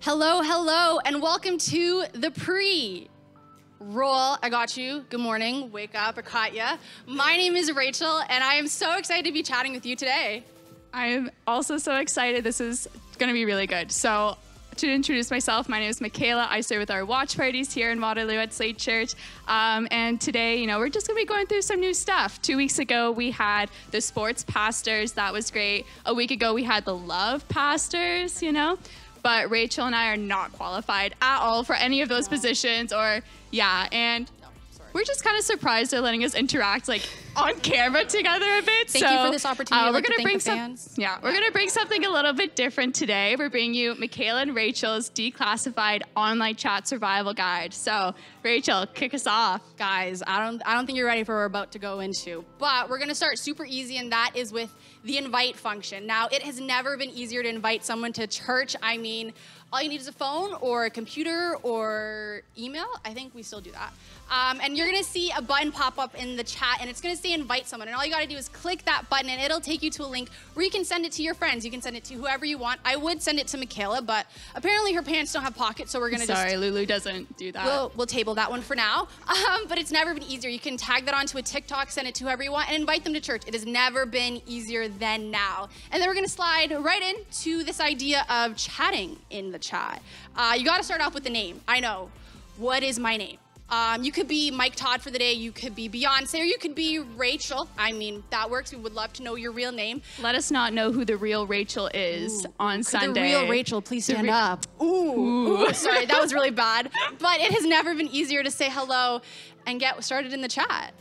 Hello, hello, and welcome to the pre. Roll, I got you. Good morning. Wake up, I caught ya. My name is Rachel, and I am so excited to be chatting with you today. I am also so excited. This is going to be really good. So, to introduce myself, my name is Michaela. I serve with our watch parties here in Waterloo at Slate Church. Um, and today, you know, we're just going to be going through some new stuff. Two weeks ago, we had the sports pastors. That was great. A week ago, we had the love pastors, you know. But Rachel and I are not qualified at all for any of those positions or, yeah. And we're just kind of surprised they're letting us interact like on camera together a bit. Thank so, you for this opportunity. uh, we're like gonna thank bring some. fans. Yeah, we're gonna bring something a little bit different today. We're bringing you Michaela and Rachel's declassified online chat survival guide. So, Rachel, kick us off. Guys, I don't I don't think you're ready for what we're about to go into. But we're gonna start super easy, and that is with the invite function. Now, it has never been easier to invite someone to church. I mean, all you need is a phone or a computer or email. I think we still do that. Um, and you're gonna see a button pop up in the chat, and it's gonna say invite someone. And all you gotta do is click that button, and it'll take you to a link where you can send it to your friends. You can send it to whoever you want. I would send it to Michaela, but apparently her pants don't have pockets, so we're gonna just Sorry, Lulu doesn't do that. We'll, we'll table that one for now. Um, but it's never been easier. You can tag that onto a TikTok, send it to whoever you want, and invite them to church. It has never been easier than now. And then we're gonna slide right into this idea of chatting in the chat. Uh, you gotta start off with the name. I know. What is my name? Um, you could be Mike Todd for the day, you could be Beyonce, or you could be Rachel. I mean, that works. We would love to know your real name. Let us not know who the real Rachel is on Could Sunday. The real Rachel, please stand re- up. Ooh, Ooh, sorry, that was really bad. But it has never been easier to say hello and get started in the chat.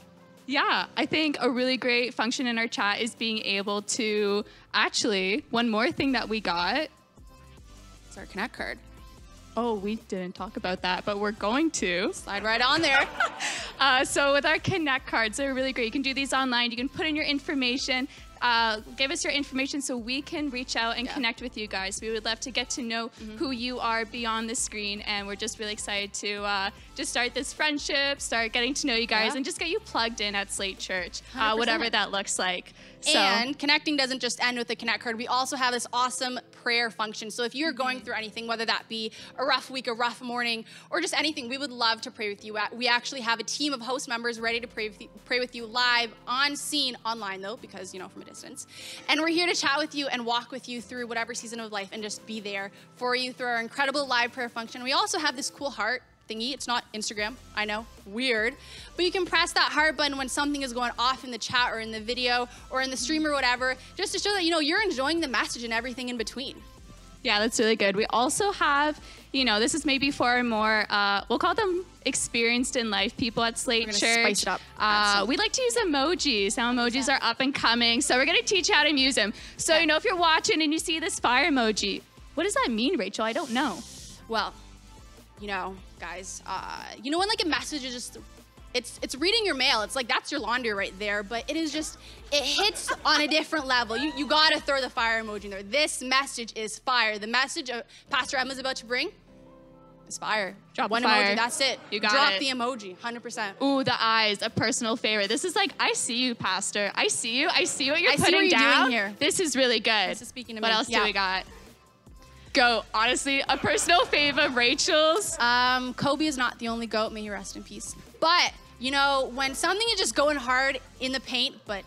Yeah, I think a really great function in our chat is being able to actually, one more thing that we got. It's our Connect card. Oh, we didn't talk about that, but we're going to. Slide right on there. Uh, so with our Connect cards, they're really great. You can do these online. You can put in your information. Uh, give us your information so we can reach out and Yeah. connect with you guys. We would love to get to know who you are beyond the screen, and we're just really excited to uh, just start this friendship, start getting to know you guys, Yeah. and just get you plugged in at Slate Church, uh, whatever that looks like. So, And connecting doesn't just end with the Connect card. We also have this awesome prayer function. So if you're going through anything, whether that be a rough week, a rough morning, or just anything, we would love to pray with you. We actually have a team of host members ready to pray with you, pray with you live, on scene, online though, because you know from a distance. And we're here to chat with you and walk with you through whatever season of life, and just be there for you through our incredible live prayer function. We also have this cool heart thingy. It's not Instagram, I know, weird. But you can press that heart button when something is going off in the chat or in the video or in the stream or whatever, just to show that you know you're enjoying the message and everything in between. Yeah, that's really good. We also have, you know, this is maybe for more, uh, we'll call them experienced in life people at Slate Church. spice it up. Uh, we like to use emojis. Now, emojis Yeah. are up and coming, so we're going to teach you how to use them. So, Okay. you know, if you're watching and you see this fire emoji, what does that mean, Rachel? I don't know. Well, you know, guys, uh, you know when like a message is just it's it's reading your mail. It's like that's your laundry right there, but it is just it hits on a different level. You you gotta throw the fire emoji in there. This message is fire. The message uh, Pastor Emma's about to bring is fire. Drop the one fire. emoji. That's it. You got it. Drop it. the emoji. Hundred percent. Ooh, the eyes, a personal favorite. This is like, I see you, Pastor. I see you. I see what you're I see putting what you're doing down. here. This is really good. This is speaking to what me. else Yeah. do we got? Go. Honestly, a personal fave of Rachel's. Um, Kobe is not the only goat. May he rest in peace. But you know, when something is just going hard in the paint, but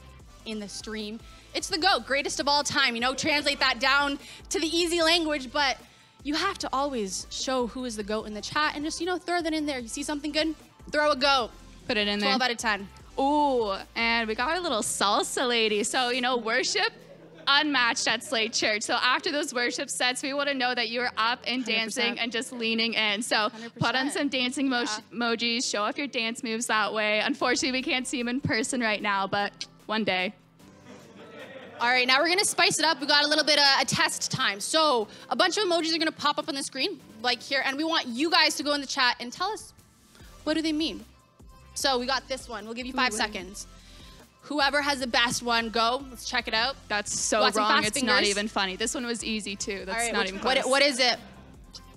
in the stream, it's the goat, greatest of all time. You know, translate that down to the easy language, but you have to always show who is the goat in the chat and just you know throw that in there. You see something good, throw a goat. Put it in there. 12 out of 10. Ooh, and we got our little salsa lady. So, you know, worship unmatched at Slate Church. So after those worship sets, we want to know that you're up and dancing 100%. and just leaning in. So put on some dancing Yeah. emojis, show off your dance moves that way. Unfortunately, we can't see them in person right now, but one day. All right, now we're gonna spice it up. We got a little bit of a test time. So a bunch of emojis are gonna pop up on the screen, like here, and we want you guys to go in the chat and tell us what do they mean. So we got this one. We'll give you five Ooh. seconds. Whoever has the best one, go. Let's check it out. That's so Lots wrong. It's fingers. not even funny. This one was easy too. That's right, not even close. What, what is it?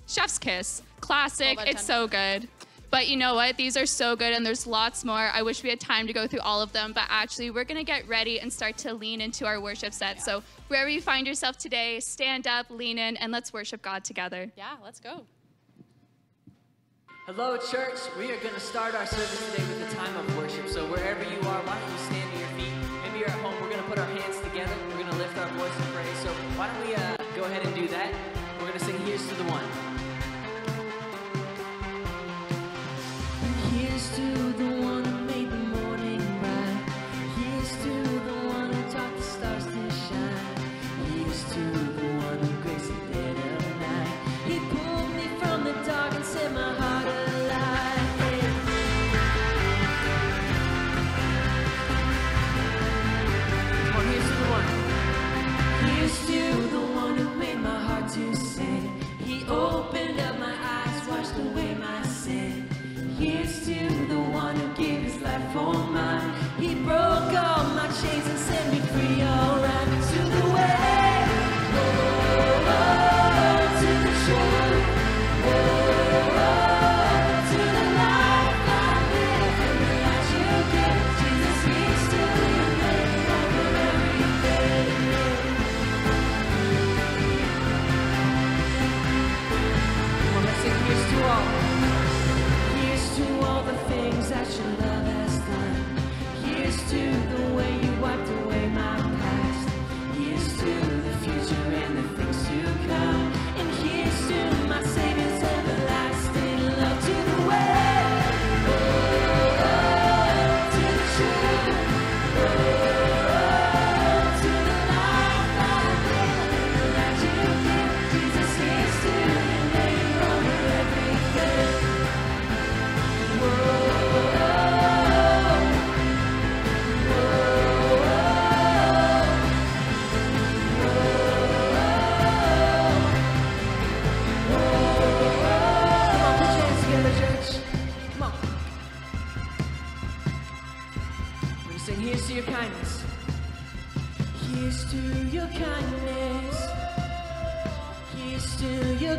Chef's Kiss. Classic. It's so good. But you know what? These are so good and there's lots more. I wish we had time to go through all of them, but actually we're gonna get ready and start to lean into our worship set. Yeah. So wherever you find yourself today, stand up, lean in, and let's worship God together. Yeah, let's go. Hello, church. We are gonna start our service today with a time of worship. So wherever you are, why don't you stand? why don't we uh, go ahead and do that? We're going to sing Here's to the One.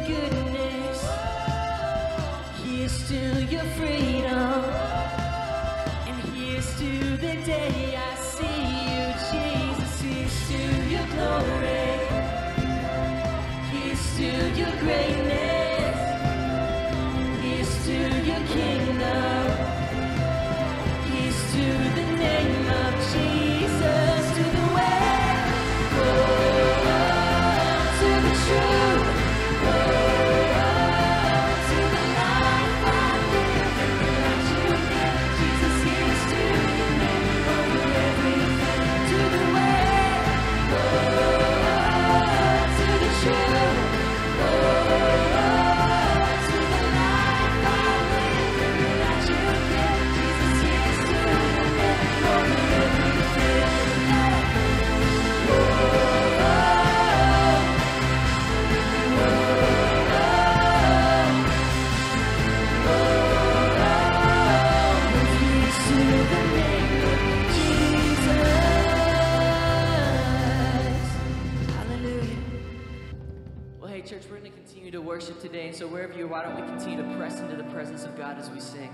goodness. Here's to your freedom. And so, wherever you are, why don't we continue to press into the presence of God as we sing?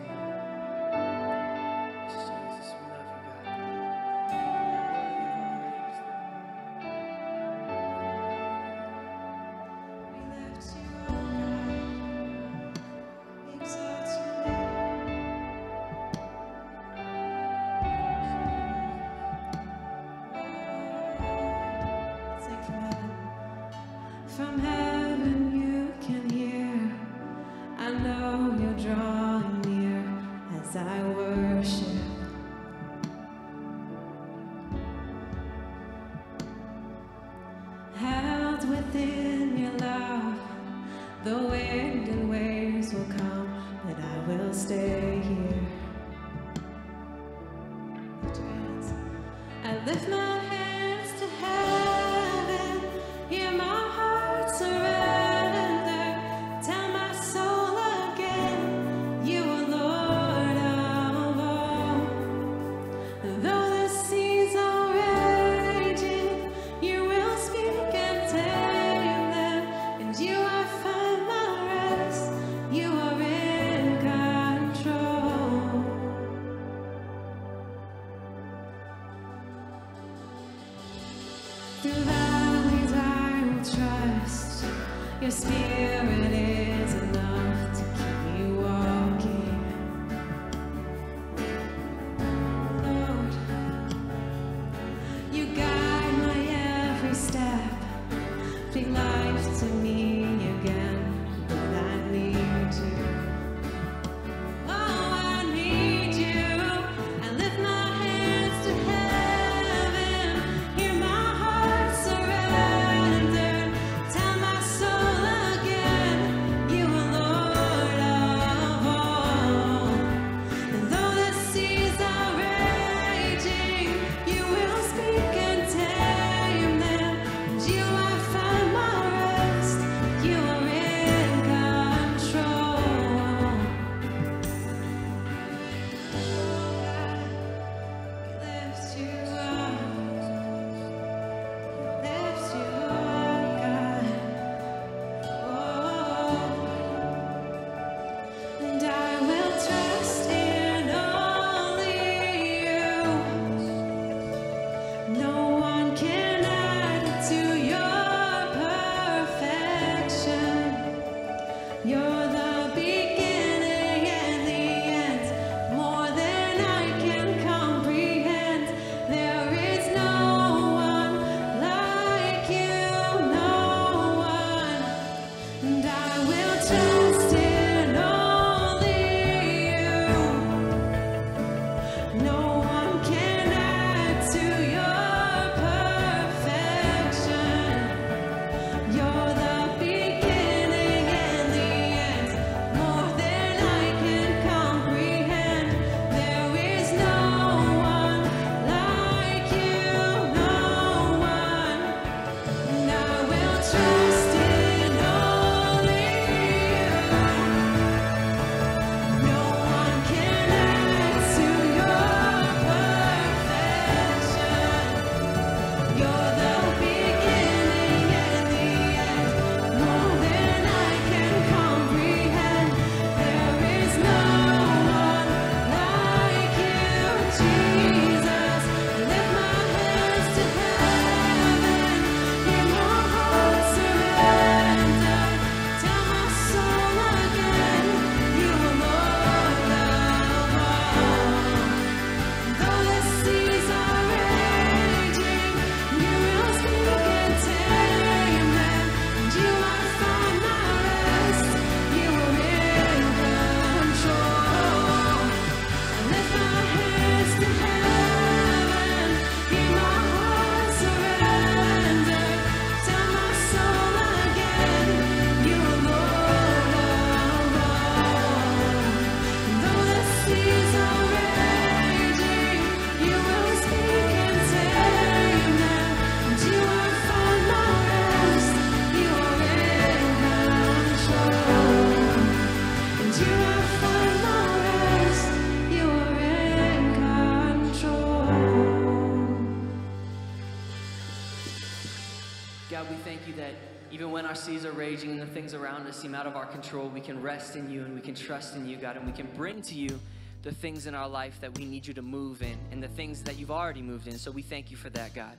Seem out of our control, we can rest in you and we can trust in you, God, and we can bring to you the things in our life that we need you to move in and the things that you've already moved in. So we thank you for that, God.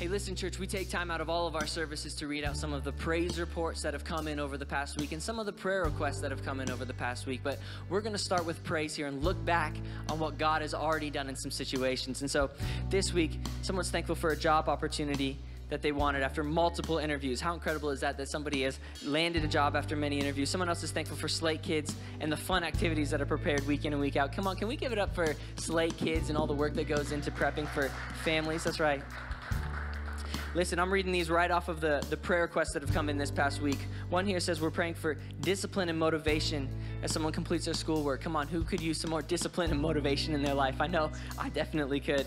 Hey, listen, church, we take time out of all of our services to read out some of the praise reports that have come in over the past week and some of the prayer requests that have come in over the past week. But we're going to start with praise here and look back on what God has already done in some situations. And so this week, someone's thankful for a job opportunity that they wanted after multiple interviews. How incredible is that that somebody has landed a job after many interviews? Someone else is thankful for Slate Kids and the fun activities that are prepared week in and week out. Come on, can we give it up for Slate Kids and all the work that goes into prepping for families? That's right. Listen, I'm reading these right off of the, the prayer requests that have come in this past week. One here says we're praying for discipline and motivation as someone completes their schoolwork. Come on, who could use some more discipline and motivation in their life? I know I definitely could.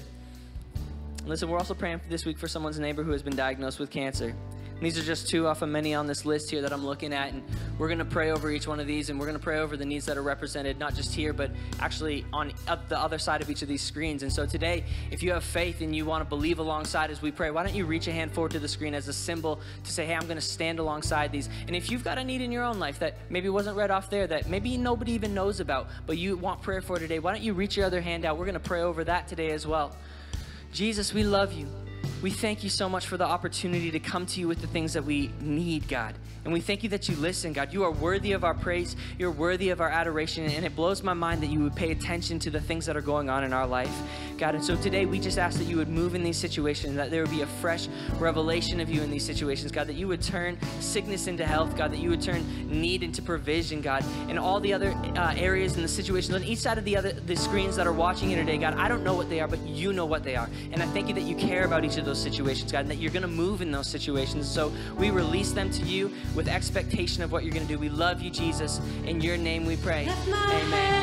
Listen, we're also praying for this week for someone's neighbor who has been diagnosed with cancer. And these are just two off of many on this list here that I'm looking at, and we're going to pray over each one of these, and we're going to pray over the needs that are represented, not just here, but actually on up the other side of each of these screens. And so today, if you have faith and you want to believe alongside as we pray, why don't you reach a hand forward to the screen as a symbol to say, hey, I'm going to stand alongside these. And if you've got a need in your own life that maybe wasn't read off there, that maybe nobody even knows about, but you want prayer for today, why don't you reach your other hand out? We're going to pray over that today as well. Jesus, we love you. We thank you so much for the opportunity to come to you with the things that we need, God. And we thank you that you listen, God. You are worthy of our praise. You're worthy of our adoration. And it blows my mind that you would pay attention to the things that are going on in our life, God. And so today we just ask that you would move in these situations, that there would be a fresh revelation of you in these situations, God. That you would turn sickness into health, God. That you would turn need into provision, God. And all the other uh, areas and the situations on each side of the other the screens that are watching you today, God. I don't know what they are, but you know what they are. And I thank you that you care about each of those situations, God, and that you're going to move in those situations. So we release them to you with expectation of what you're going to do. We love you, Jesus. In your name we pray. Amen.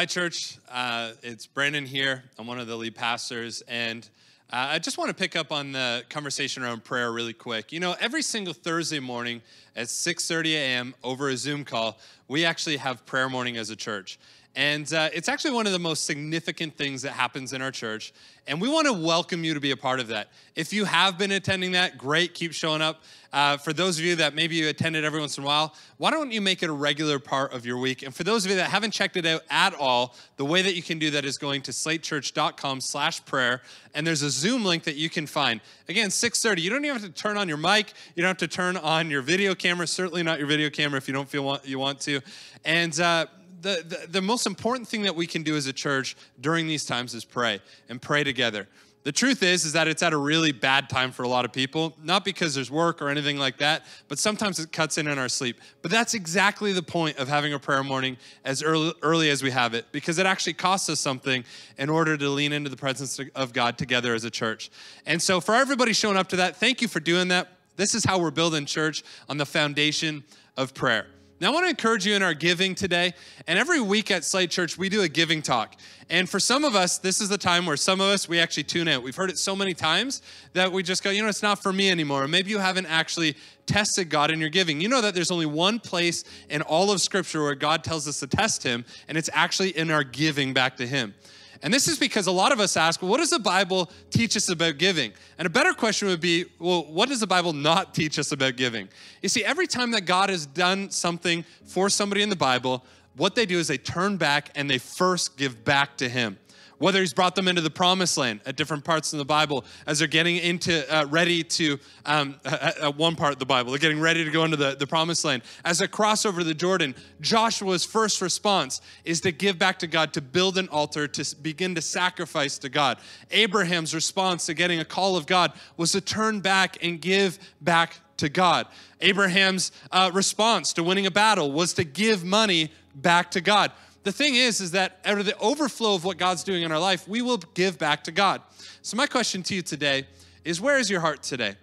Hi, church. Uh, it's Brandon here. I'm one of the lead pastors, and uh, I just want to pick up on the conversation around prayer really quick. You know, every single Thursday morning at 6:30 a.m. over a Zoom call, we actually have prayer morning as a church. And uh, it's actually one of the most significant things that happens in our church. And we want to welcome you to be a part of that. If you have been attending that, great, keep showing up. Uh, for those of you that maybe you attended every once in a while, why don't you make it a regular part of your week? And for those of you that haven't checked it out at all, the way that you can do that is going to slatechurch.com slash prayer. And there's a Zoom link that you can find. Again, 6.30. You don't even have to turn on your mic. You don't have to turn on your video camera. Certainly not your video camera if you don't feel want, you want to. And uh, the, the, the most important thing that we can do as a church during these times is pray and pray together. The truth is, is that it's at a really bad time for a lot of people, not because there's work or anything like that, but sometimes it cuts in on our sleep. But that's exactly the point of having a prayer morning as early, early as we have it, because it actually costs us something in order to lean into the presence of God together as a church. And so for everybody showing up to that, thank you for doing that. This is how we're building church on the foundation of prayer. Now, I want to encourage you in our giving today. And every week at Slate Church, we do a giving talk. And for some of us, this is the time where some of us, we actually tune out. We've heard it so many times that we just go, you know, it's not for me anymore. Or maybe you haven't actually tested God in your giving. You know that there's only one place in all of Scripture where God tells us to test Him, and it's actually in our giving back to Him. And this is because a lot of us ask, well, what does the Bible teach us about giving? And a better question would be, well, what does the Bible not teach us about giving? You see, every time that God has done something for somebody in the Bible, what they do is they turn back and they first give back to Him whether he's brought them into the promised land at different parts in the Bible as they're getting into uh, ready to um, at, at one part of the Bible, they're getting ready to go into the, the promised land. As they cross over the Jordan, Joshua's first response is to give back to God, to build an altar, to begin to sacrifice to God. Abraham's response to getting a call of God was to turn back and give back to God. Abraham's uh, response to winning a battle was to give money back to God the thing is is that out of the overflow of what god's doing in our life we will give back to god so my question to you today is where is your heart today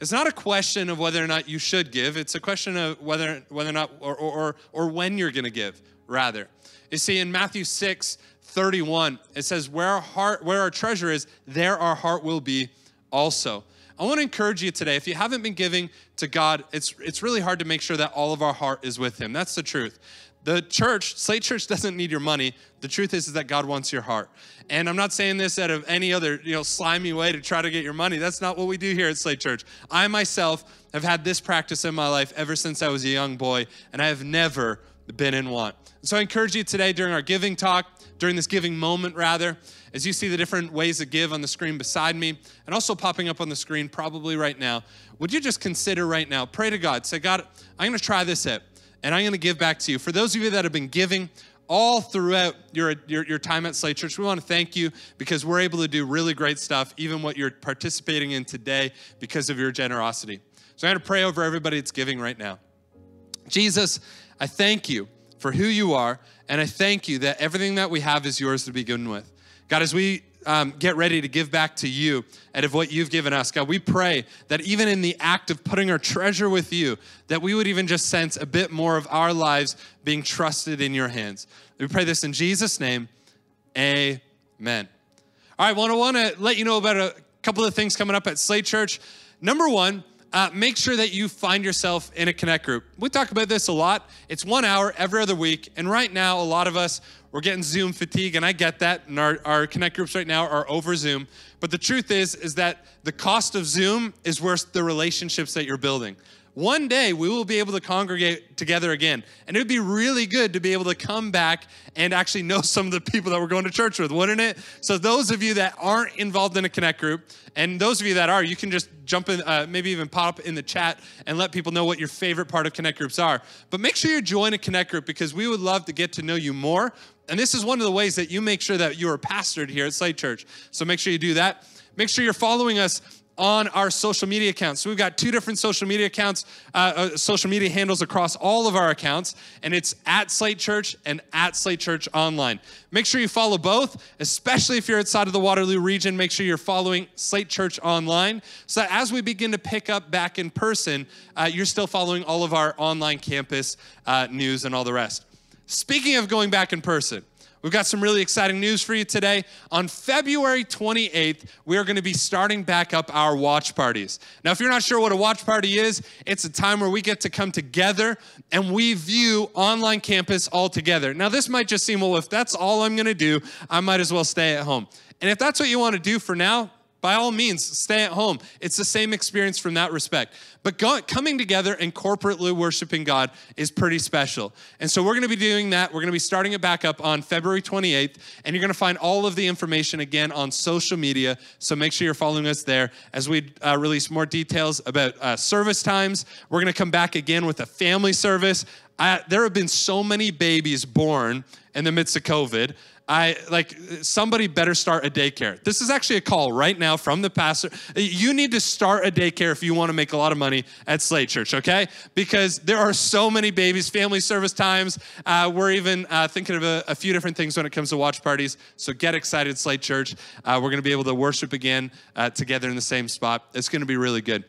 it's not a question of whether or not you should give it's a question of whether whether or not or or, or when you're to give rather you see in matthew 6 31 it says where our heart where our treasure is there our heart will be also I want to encourage you today. If you haven't been giving to God, it's it's really hard to make sure that all of our heart is with Him. That's the truth. The church, Slate Church doesn't need your money. The truth is, is that God wants your heart. And I'm not saying this out of any other, you know, slimy way to try to get your money. That's not what we do here at Slate Church. I myself have had this practice in my life ever since I was a young boy, and I have never been in want. So I encourage you today during our giving talk, during this giving moment rather, as you see the different ways to give on the screen beside me, and also popping up on the screen probably right now, would you just consider right now, pray to God, say, God, I'm gonna try this out and I'm going to give back to you. For those of you that have been giving all throughout your, your, your, time at Slate Church, we want to thank you because we're able to do really great stuff, even what you're participating in today because of your generosity. So I'm going to pray over everybody that's giving right now. Jesus, I thank you for who you are, and I thank you that everything that we have is yours to begin with. God, as we um, get ready to give back to you out of what you've given us. God, we pray that even in the act of putting our treasure with you, that we would even just sense a bit more of our lives being trusted in your hands. We pray this in Jesus' name. Amen. All right, well, I want to let you know about a couple of things coming up at Slate Church. Number one, uh, make sure that you find yourself in a connect group. We talk about this a lot. It's one hour every other week. And right now, a lot of us, we're getting Zoom fatigue, and I get that. And our, our connect groups right now are over Zoom. But the truth is, is that the cost of Zoom is worth the relationships that you're building. One day we will be able to congregate together again. And it would be really good to be able to come back and actually know some of the people that we're going to church with, wouldn't it? So, those of you that aren't involved in a Connect group, and those of you that are, you can just jump in, uh, maybe even pop in the chat and let people know what your favorite part of Connect groups are. But make sure you join a Connect group because we would love to get to know you more. And this is one of the ways that you make sure that you are pastored here at Slate Church. So, make sure you do that. Make sure you're following us on our social media accounts. So we've got two different social media accounts, uh, uh, social media handles across all of our accounts, and it's at Slate Church and at Slate Church Online. Make sure you follow both, especially if you're outside of the Waterloo region. Make sure you're following Slate Church Online, so that as we begin to pick up back in person, uh, you're still following all of our online campus uh, news and all the rest. Speaking of going back in person, We've got some really exciting news for you today. On February 28th, we are going to be starting back up our watch parties. Now, if you're not sure what a watch party is, it's a time where we get to come together and we view online campus all together. Now, this might just seem, well, if that's all I'm going to do, I might as well stay at home. And if that's what you want to do for now, by all means, stay at home. It's the same experience from that respect. But go, coming together and corporately worshiping God is pretty special. And so we're going to be doing that. We're going to be starting it back up on February 28th. And you're going to find all of the information again on social media. So make sure you're following us there as we uh, release more details about uh, service times. We're going to come back again with a family service. I, there have been so many babies born in the midst of COVID. I like somebody better start a daycare. This is actually a call right now from the pastor. You need to start a daycare if you want to make a lot of money at Slate Church, okay? Because there are so many babies, family service times. Uh, we're even uh, thinking of a, a, few different things when it comes to watch parties. So get excited, Slate Church. Uh, we're going to be able to worship again uh, together in the same spot. It's going to be really good.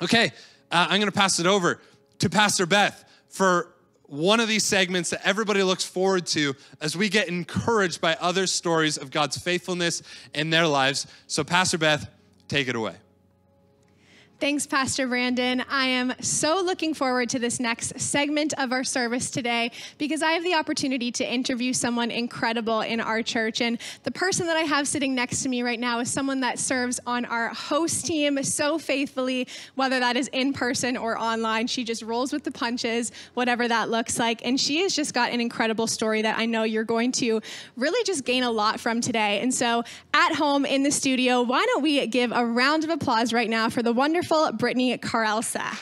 Okay, uh, I'm going to pass it over to Pastor Beth for one of these segments that everybody looks forward to as we get encouraged by other stories of God's faithfulness in their lives. So, Pastor Beth, take it away. Thanks, Pastor Brandon. I am so looking forward to this next segment of our service today because I have the opportunity to interview someone incredible in our church. And the person that I have sitting next to me right now is someone that serves on our host team so faithfully, whether that is in person or online. She just rolls with the punches, whatever that looks like. And she has just got an incredible story that I know you're going to really just gain a lot from today. And so, at home in the studio, why don't we give a round of applause right now for the wonderful Brittany Carelsa.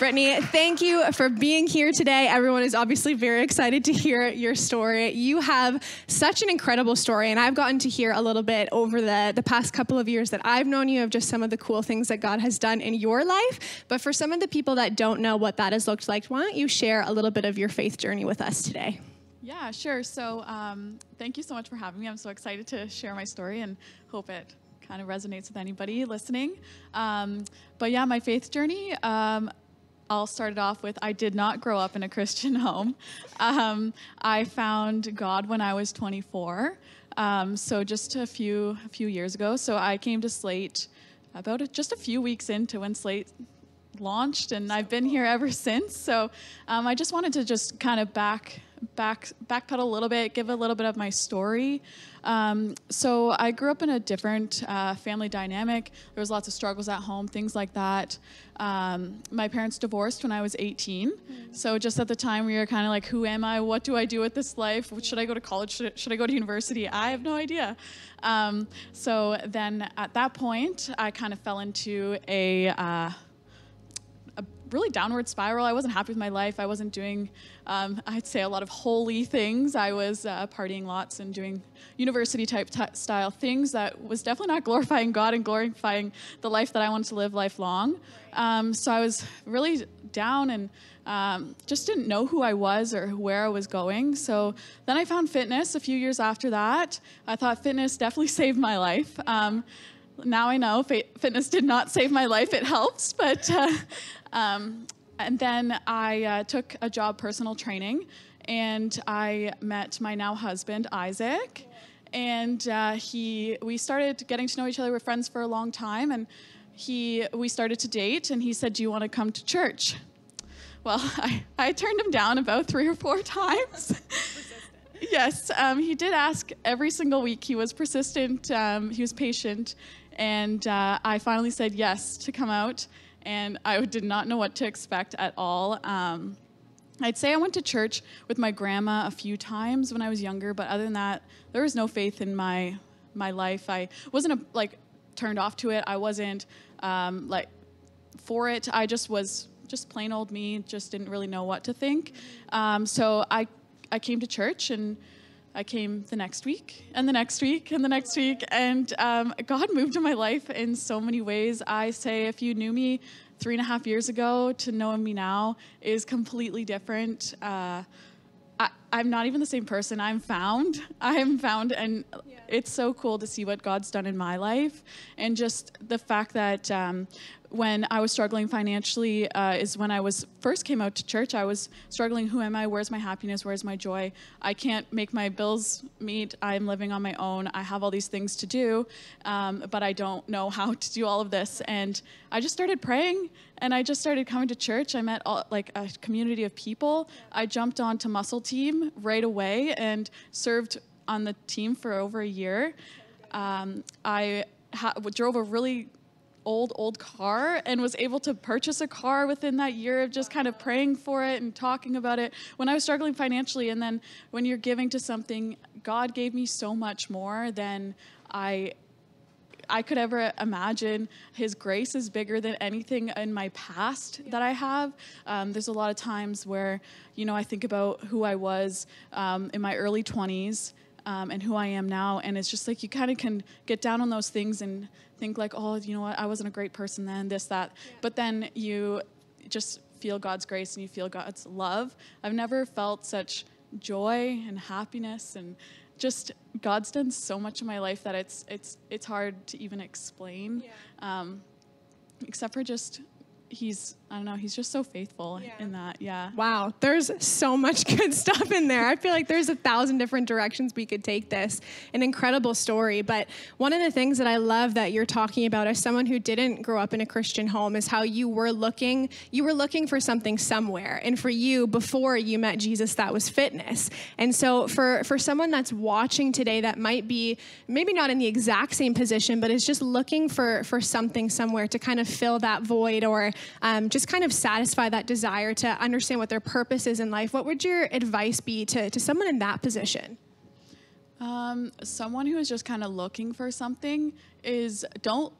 Brittany, thank you for being here today. Everyone is obviously very excited to hear your story. You have such an incredible story, and I've gotten to hear a little bit over the, the past couple of years that I've known you of just some of the cool things that God has done in your life. But for some of the people that don't know what that has looked like, why don't you share a little bit of your faith journey with us today? Yeah, sure. So, um, thank you so much for having me. I'm so excited to share my story and hope it kind of resonates with anybody listening. Um, but yeah, my faith journey. Um, I'll start it off with I did not grow up in a Christian home. Um, I found God when I was 24, um, so just a few a few years ago. So I came to Slate about just a few weeks into when Slate launched, and I've been here ever since. So um, I just wanted to just kind of back back backpedal a little bit, give a little bit of my story. Um, so I grew up in a different uh, family dynamic. There was lots of struggles at home, things like that. Um, my parents divorced when I was 18. So just at the time, we were kind of like, "Who am I? What do I do with this life? Should I go to college? Should, should I go to university? I have no idea." Um, so then at that point, I kind of fell into a uh, really downward spiral. I wasn't happy with my life. I wasn't doing, um, I'd say, a lot of holy things. I was uh, partying lots and doing university type t- style things that was definitely not glorifying God and glorifying the life that I wanted to live lifelong. Um, so I was really down and um, just didn't know who I was or where I was going. So then I found fitness a few years after that. I thought fitness definitely saved my life. Um, now I know fitness did not save my life. It helps, but uh, um, and then I uh, took a job personal training, and I met my now husband Isaac, and uh, he we started getting to know each other. We're friends for a long time, and he we started to date, and he said, "Do you want to come to church?" Well, I, I turned him down about three or four times. yes, um, he did ask every single week. He was persistent. Um, he was patient, and uh, I finally said yes to come out. And I did not know what to expect at all. Um, I'd say I went to church with my grandma a few times when I was younger, but other than that, there was no faith in my my life. I wasn't a, like turned off to it. I wasn't um, like for it. I just was just plain old me. Just didn't really know what to think. Um, so I I came to church and I came the next week and the next week and the next week, and um, God moved in my life in so many ways. I say, if you knew me three and a half years ago to knowing me now is completely different. Uh, I, I'm not even the same person. I'm found. I'm found, and it's so cool to see what God's done in my life, and just the fact that um, when I was struggling financially uh, is when I was first came out to church. I was struggling. Who am I? Where's my happiness? Where's my joy? I can't make my bills meet. I'm living on my own. I have all these things to do, um, but I don't know how to do all of this. And I just started praying, and I just started coming to church. I met all, like a community of people. I jumped onto Muscle Team right away and served on the team for over a year. Um, I ha- drove a really old old car and was able to purchase a car within that year of just kind of praying for it and talking about it when I was struggling financially and then when you're giving to something God gave me so much more than I I could ever imagine. His grace is bigger than anything in my past that I have. Um, there's a lot of times where, you know, I think about who I was um, in my early 20s um, and who I am now, and it's just like you kind of can get down on those things and think like, oh, you know what, I wasn't a great person then, this, that. But then you just feel God's grace and you feel God's love. I've never felt such joy and happiness and just God's done so much in my life that it's it's it's hard to even explain. Um, except for just he's I don't know, he's just so faithful in that. Yeah. Wow, there's so much good stuff in there. I feel like there's a thousand different directions we could take this. An incredible story. But one of the things that I love that you're talking about as someone who didn't grow up in a Christian home is how you were looking, you were looking for something somewhere. And for you, before you met Jesus, that was fitness. And so for, for someone that's watching today that might be maybe not in the exact same position, but is just looking for, for something somewhere to kind of fill that void or um, just kind of satisfy that desire to understand what their purpose is in life, what would your advice be to, to someone in that position? Um, someone who is just kind of looking for something is don't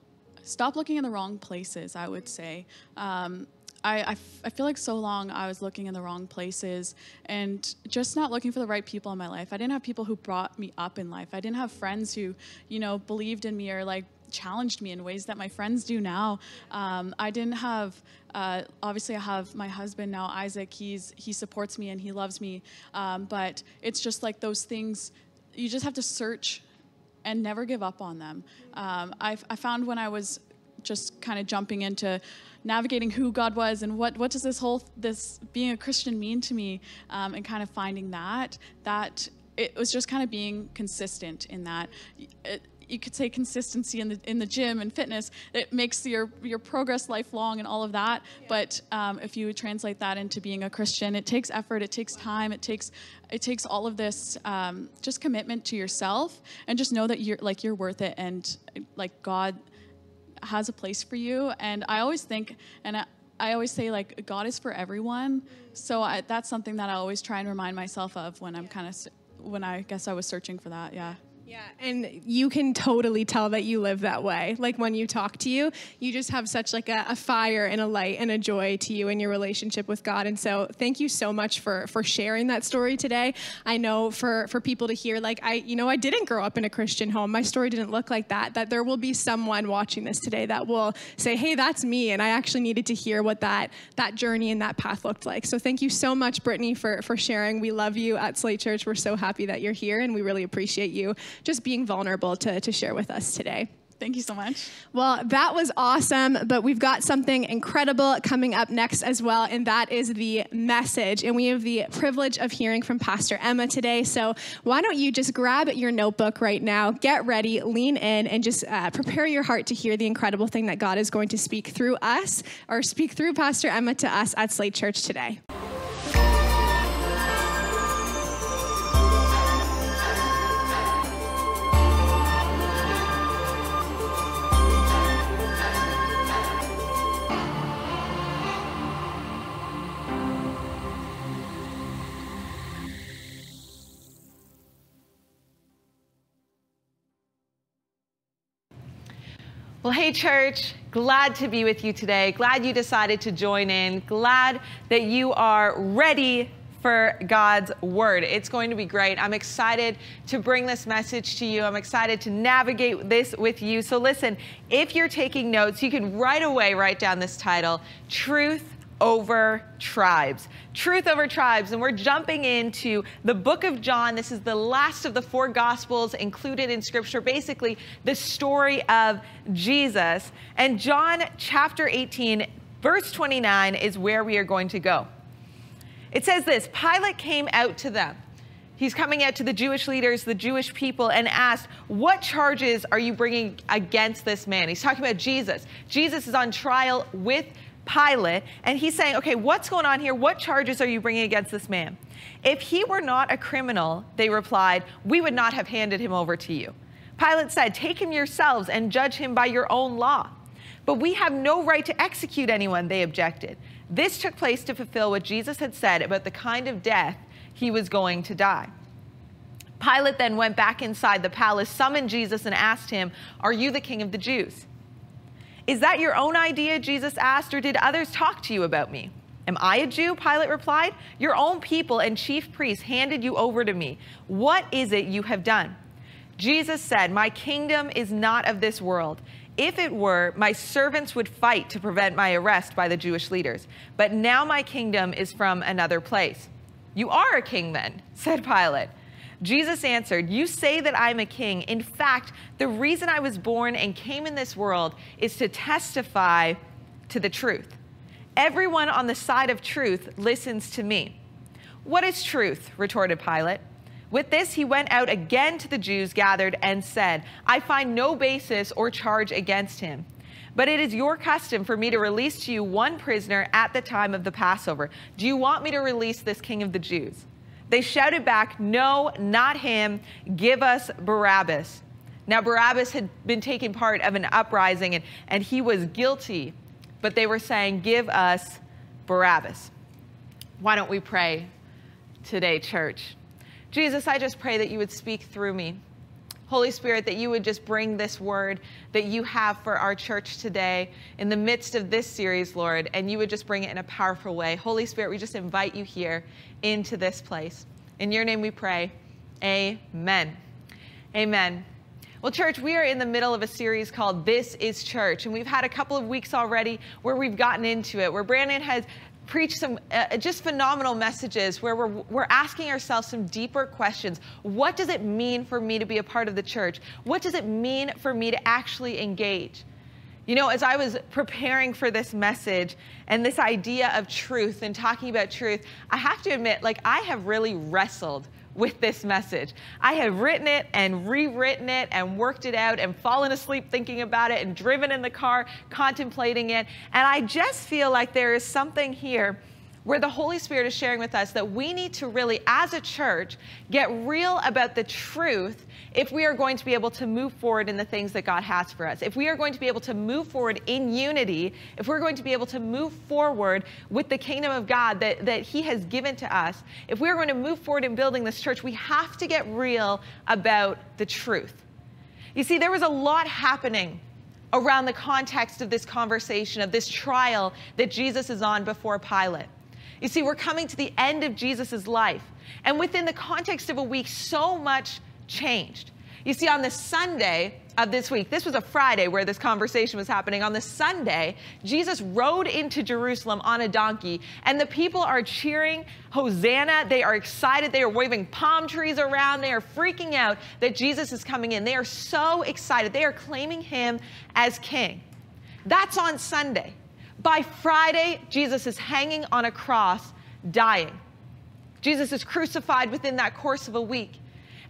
stop looking in the wrong places. I would say. Um, I, I feel like so long I was looking in the wrong places and just not looking for the right people in my life. I didn't have people who brought me up in life. I didn't have friends who, you know, believed in me or like challenged me in ways that my friends do now. Um, I didn't have. Uh, obviously, I have my husband now, Isaac. He's he supports me and he loves me. Um, but it's just like those things. You just have to search and never give up on them. Um, I, I found when I was just kind of jumping into navigating who God was and what what does this whole this being a Christian mean to me, um, and kind of finding that that it was just kind of being consistent in that. It, you could say consistency in the in the gym and fitness. It makes your your progress lifelong and all of that. But um, if you translate that into being a Christian, it takes effort, it takes time, it takes it takes all of this um, just commitment to yourself, and just know that you're like you're worth it, and like God has a place for you. And I always think, and I, I always say, like, God is for everyone. So I, that's something that I always try and remind myself of when I'm kind of, when I guess I was searching for that. Yeah. Yeah, and you can totally tell that you live that way. Like when you talk to you, you just have such like a, a, fire and a light and a joy to you in your relationship with God. And so, thank you so much for for sharing that story today. I know for for people to hear, like I, you know, I didn't grow up in a Christian home. My story didn't look like that. That there will be someone watching this today that will say, "Hey, that's me," and I actually needed to hear what that that journey and that path looked like. So, thank you so much, Brittany, for for sharing. We love you at Slate Church. We're so happy that you're here, and we really appreciate you just being vulnerable to, to share with us today. Thank you so much. Well, that was awesome, but we've got something incredible coming up next as well, and that is the message. And we have the privilege of hearing from Pastor Emma today. So, why don't you just grab your notebook right now, get ready, lean in, and just uh, prepare your heart to hear the incredible thing that God is going to speak through us or speak through Pastor Emma to us at Slate Church today. Well, hey, church, glad to be with you today. Glad you decided to join in. Glad that you are ready for God's word. It's going to be great. I'm excited to bring this message to you. I'm excited to navigate this with you. So, listen, if you're taking notes, you can right away write down this title Truth over tribes. Truth over tribes. And we're jumping into the book of John. This is the last of the four gospels included in scripture, basically, the story of Jesus. And John chapter 18, verse 29 is where we are going to go. It says this Pilate came out to them. He's coming out to the Jewish leaders, the Jewish people, and asked, What charges are you bringing against this man? He's talking about Jesus. Jesus is on trial with Pilate, and he's saying, Okay, what's going on here? What charges are you bringing against this man? If he were not a criminal, they replied, we would not have handed him over to you. Pilate said, Take him yourselves and judge him by your own law. But we have no right to execute anyone, they objected. This took place to fulfill what Jesus had said about the kind of death he was going to die. Pilate then went back inside the palace, summoned Jesus, and asked him, Are you the king of the Jews? Is that your own idea? Jesus asked, or did others talk to you about me? Am I a Jew? Pilate replied. Your own people and chief priests handed you over to me. What is it you have done? Jesus said, My kingdom is not of this world. If it were, my servants would fight to prevent my arrest by the Jewish leaders. But now my kingdom is from another place. You are a king then, said Pilate. Jesus answered, You say that I'm a king. In fact, the reason I was born and came in this world is to testify to the truth. Everyone on the side of truth listens to me. What is truth? retorted Pilate. With this, he went out again to the Jews gathered and said, I find no basis or charge against him. But it is your custom for me to release to you one prisoner at the time of the Passover. Do you want me to release this king of the Jews? They shouted back, No, not him. Give us Barabbas. Now, Barabbas had been taking part of an uprising and, and he was guilty, but they were saying, Give us Barabbas. Why don't we pray today, church? Jesus, I just pray that you would speak through me. Holy Spirit, that you would just bring this word that you have for our church today in the midst of this series, Lord, and you would just bring it in a powerful way. Holy Spirit, we just invite you here into this place. In your name we pray. Amen. Amen. Well, church, we are in the middle of a series called This is Church, and we've had a couple of weeks already where we've gotten into it, where Brandon has preached some uh, just phenomenal messages where we're, we're asking ourselves some deeper questions. What does it mean for me to be a part of the church? What does it mean for me to actually engage? You know, as I was preparing for this message and this idea of truth and talking about truth, I have to admit, like, I have really wrestled with this message. I have written it and rewritten it and worked it out and fallen asleep thinking about it and driven in the car contemplating it. And I just feel like there is something here where the Holy Spirit is sharing with us that we need to really, as a church, get real about the truth if we are going to be able to move forward in the things that God has for us. If we are going to be able to move forward in unity, if we're going to be able to move forward with the kingdom of God that, that He has given to us, if we're going to move forward in building this church, we have to get real about the truth. You see, there was a lot happening around the context of this conversation, of this trial that Jesus is on before Pilate. You see, we're coming to the end of Jesus' life. And within the context of a week, so much changed. You see, on the Sunday of this week, this was a Friday where this conversation was happening. On the Sunday, Jesus rode into Jerusalem on a donkey, and the people are cheering, Hosanna. They are excited. They are waving palm trees around. They are freaking out that Jesus is coming in. They are so excited. They are claiming him as king. That's on Sunday. By Friday, Jesus is hanging on a cross, dying. Jesus is crucified within that course of a week.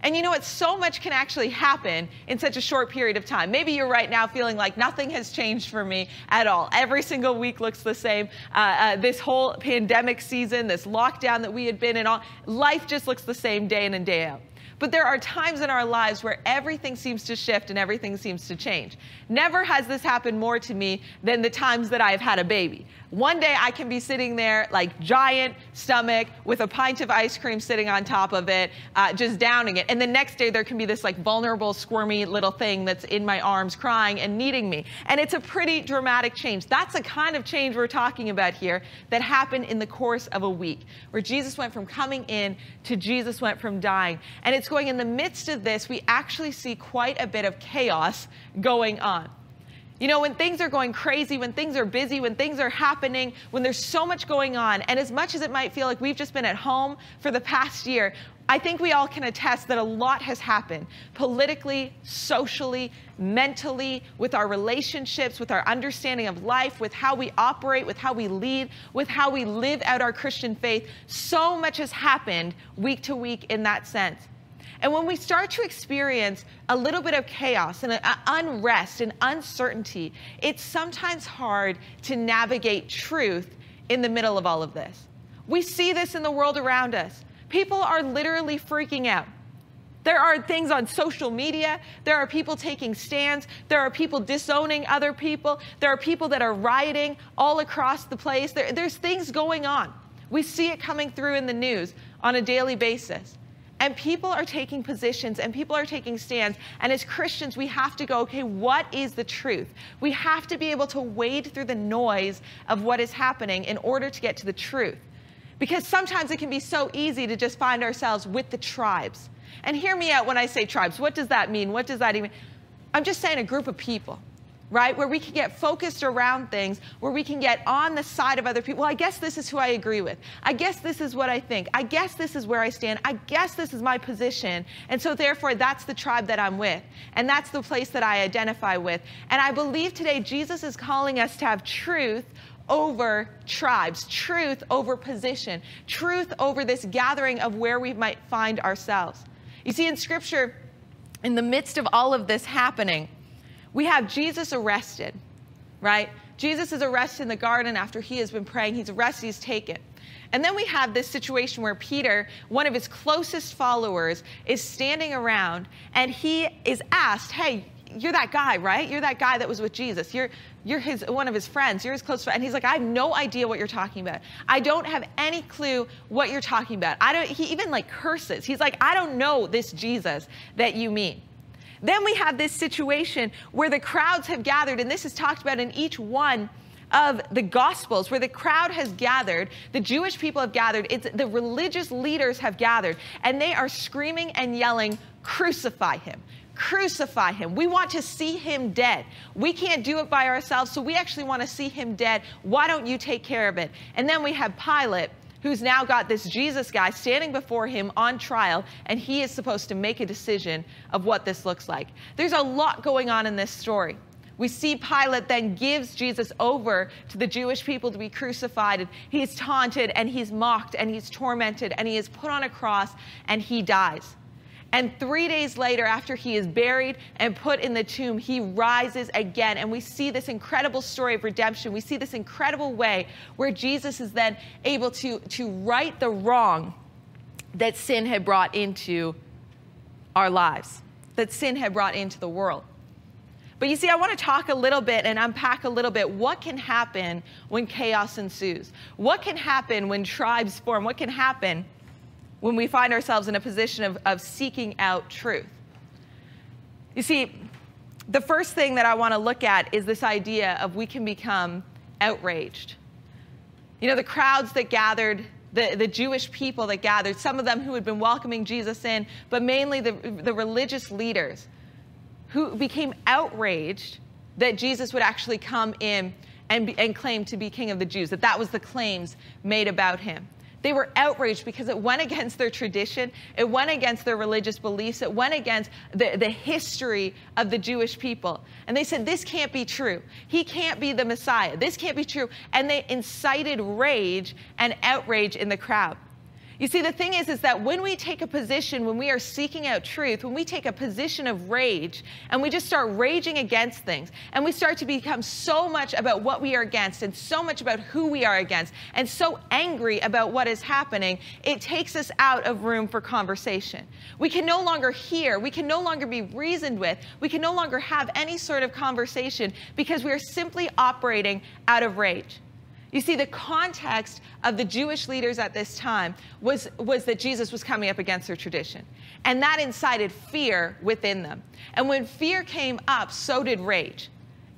And you know what? So much can actually happen in such a short period of time. Maybe you're right now feeling like nothing has changed for me at all. Every single week looks the same. Uh, uh, this whole pandemic season, this lockdown that we had been in, all, life just looks the same day in and day out. But there are times in our lives where everything seems to shift and everything seems to change. Never has this happened more to me than the times that I've had a baby. One day I can be sitting there like giant stomach with a pint of ice cream sitting on top of it, uh, just downing it. And the next day there can be this like vulnerable, squirmy little thing that's in my arms crying and needing me. And it's a pretty dramatic change. That's the kind of change we're talking about here that happened in the course of a week, where Jesus went from coming in to Jesus went from dying. And it's going in the midst of this, we actually see quite a bit of chaos going on. You know, when things are going crazy, when things are busy, when things are happening, when there's so much going on, and as much as it might feel like we've just been at home for the past year, I think we all can attest that a lot has happened politically, socially, mentally, with our relationships, with our understanding of life, with how we operate, with how we lead, with how we live out our Christian faith. So much has happened week to week in that sense. And when we start to experience a little bit of chaos and unrest and uncertainty, it's sometimes hard to navigate truth in the middle of all of this. We see this in the world around us. People are literally freaking out. There are things on social media. There are people taking stands. There are people disowning other people. There are people that are rioting all across the place. There, there's things going on. We see it coming through in the news on a daily basis. And people are taking positions and people are taking stands. And as Christians, we have to go, okay, what is the truth? We have to be able to wade through the noise of what is happening in order to get to the truth. Because sometimes it can be so easy to just find ourselves with the tribes. And hear me out when I say tribes. What does that mean? What does that even? I'm just saying a group of people, right? Where we can get focused around things, where we can get on the side of other people. Well, I guess this is who I agree with. I guess this is what I think. I guess this is where I stand. I guess this is my position. And so, therefore, that's the tribe that I'm with. And that's the place that I identify with. And I believe today Jesus is calling us to have truth over tribes, truth over position, truth over this gathering of where we might find ourselves. You see, in Scripture, in the midst of all of this happening, we have Jesus arrested, right? Jesus is arrested in the garden after he has been praying. He's arrested, he's taken. And then we have this situation where Peter, one of his closest followers, is standing around and he is asked, Hey, you're that guy, right? You're that guy that was with Jesus. You're you're his one of his friends. You're his close friend. And he's like, I have no idea what you're talking about. I don't have any clue what you're talking about. I don't. He even like curses. He's like, I don't know this Jesus that you mean. Then we have this situation where the crowds have gathered, and this is talked about in each one of the Gospels, where the crowd has gathered, the Jewish people have gathered, it's the religious leaders have gathered, and they are screaming and yelling, Crucify him. Crucify him. We want to see him dead. We can't do it by ourselves, so we actually want to see him dead. Why don't you take care of it? And then we have Pilate, who's now got this Jesus guy standing before him on trial, and he is supposed to make a decision of what this looks like. There's a lot going on in this story. We see Pilate then gives Jesus over to the Jewish people to be crucified, and he's taunted, and he's mocked, and he's tormented, and he is put on a cross, and he dies. And three days later, after he is buried and put in the tomb, he rises again. And we see this incredible story of redemption. We see this incredible way where Jesus is then able to, to right the wrong that sin had brought into our lives, that sin had brought into the world. But you see, I want to talk a little bit and unpack a little bit what can happen when chaos ensues. What can happen when tribes form? What can happen when we find ourselves in a position of, of seeking out truth? You see, the first thing that I want to look at is this idea of we can become outraged. You know, the crowds that gathered, the, the Jewish people that gathered, some of them who had been welcoming Jesus in, but mainly the, the religious leaders who became outraged that Jesus would actually come in and, and claim to be king of the Jews, that that was the claims made about him. They were outraged because it went against their tradition, it went against their religious beliefs, it went against the, the history of the Jewish people. And they said, This can't be true. He can't be the Messiah. This can't be true. And they incited rage and outrage in the crowd. You see, the thing is, is that when we take a position, when we are seeking out truth, when we take a position of rage and we just start raging against things and we start to become so much about what we are against and so much about who we are against and so angry about what is happening, it takes us out of room for conversation. We can no longer hear, we can no longer be reasoned with, we can no longer have any sort of conversation because we are simply operating out of rage. You see, the context of the Jewish leaders at this time was, was that Jesus was coming up against their tradition. And that incited fear within them. And when fear came up, so did rage.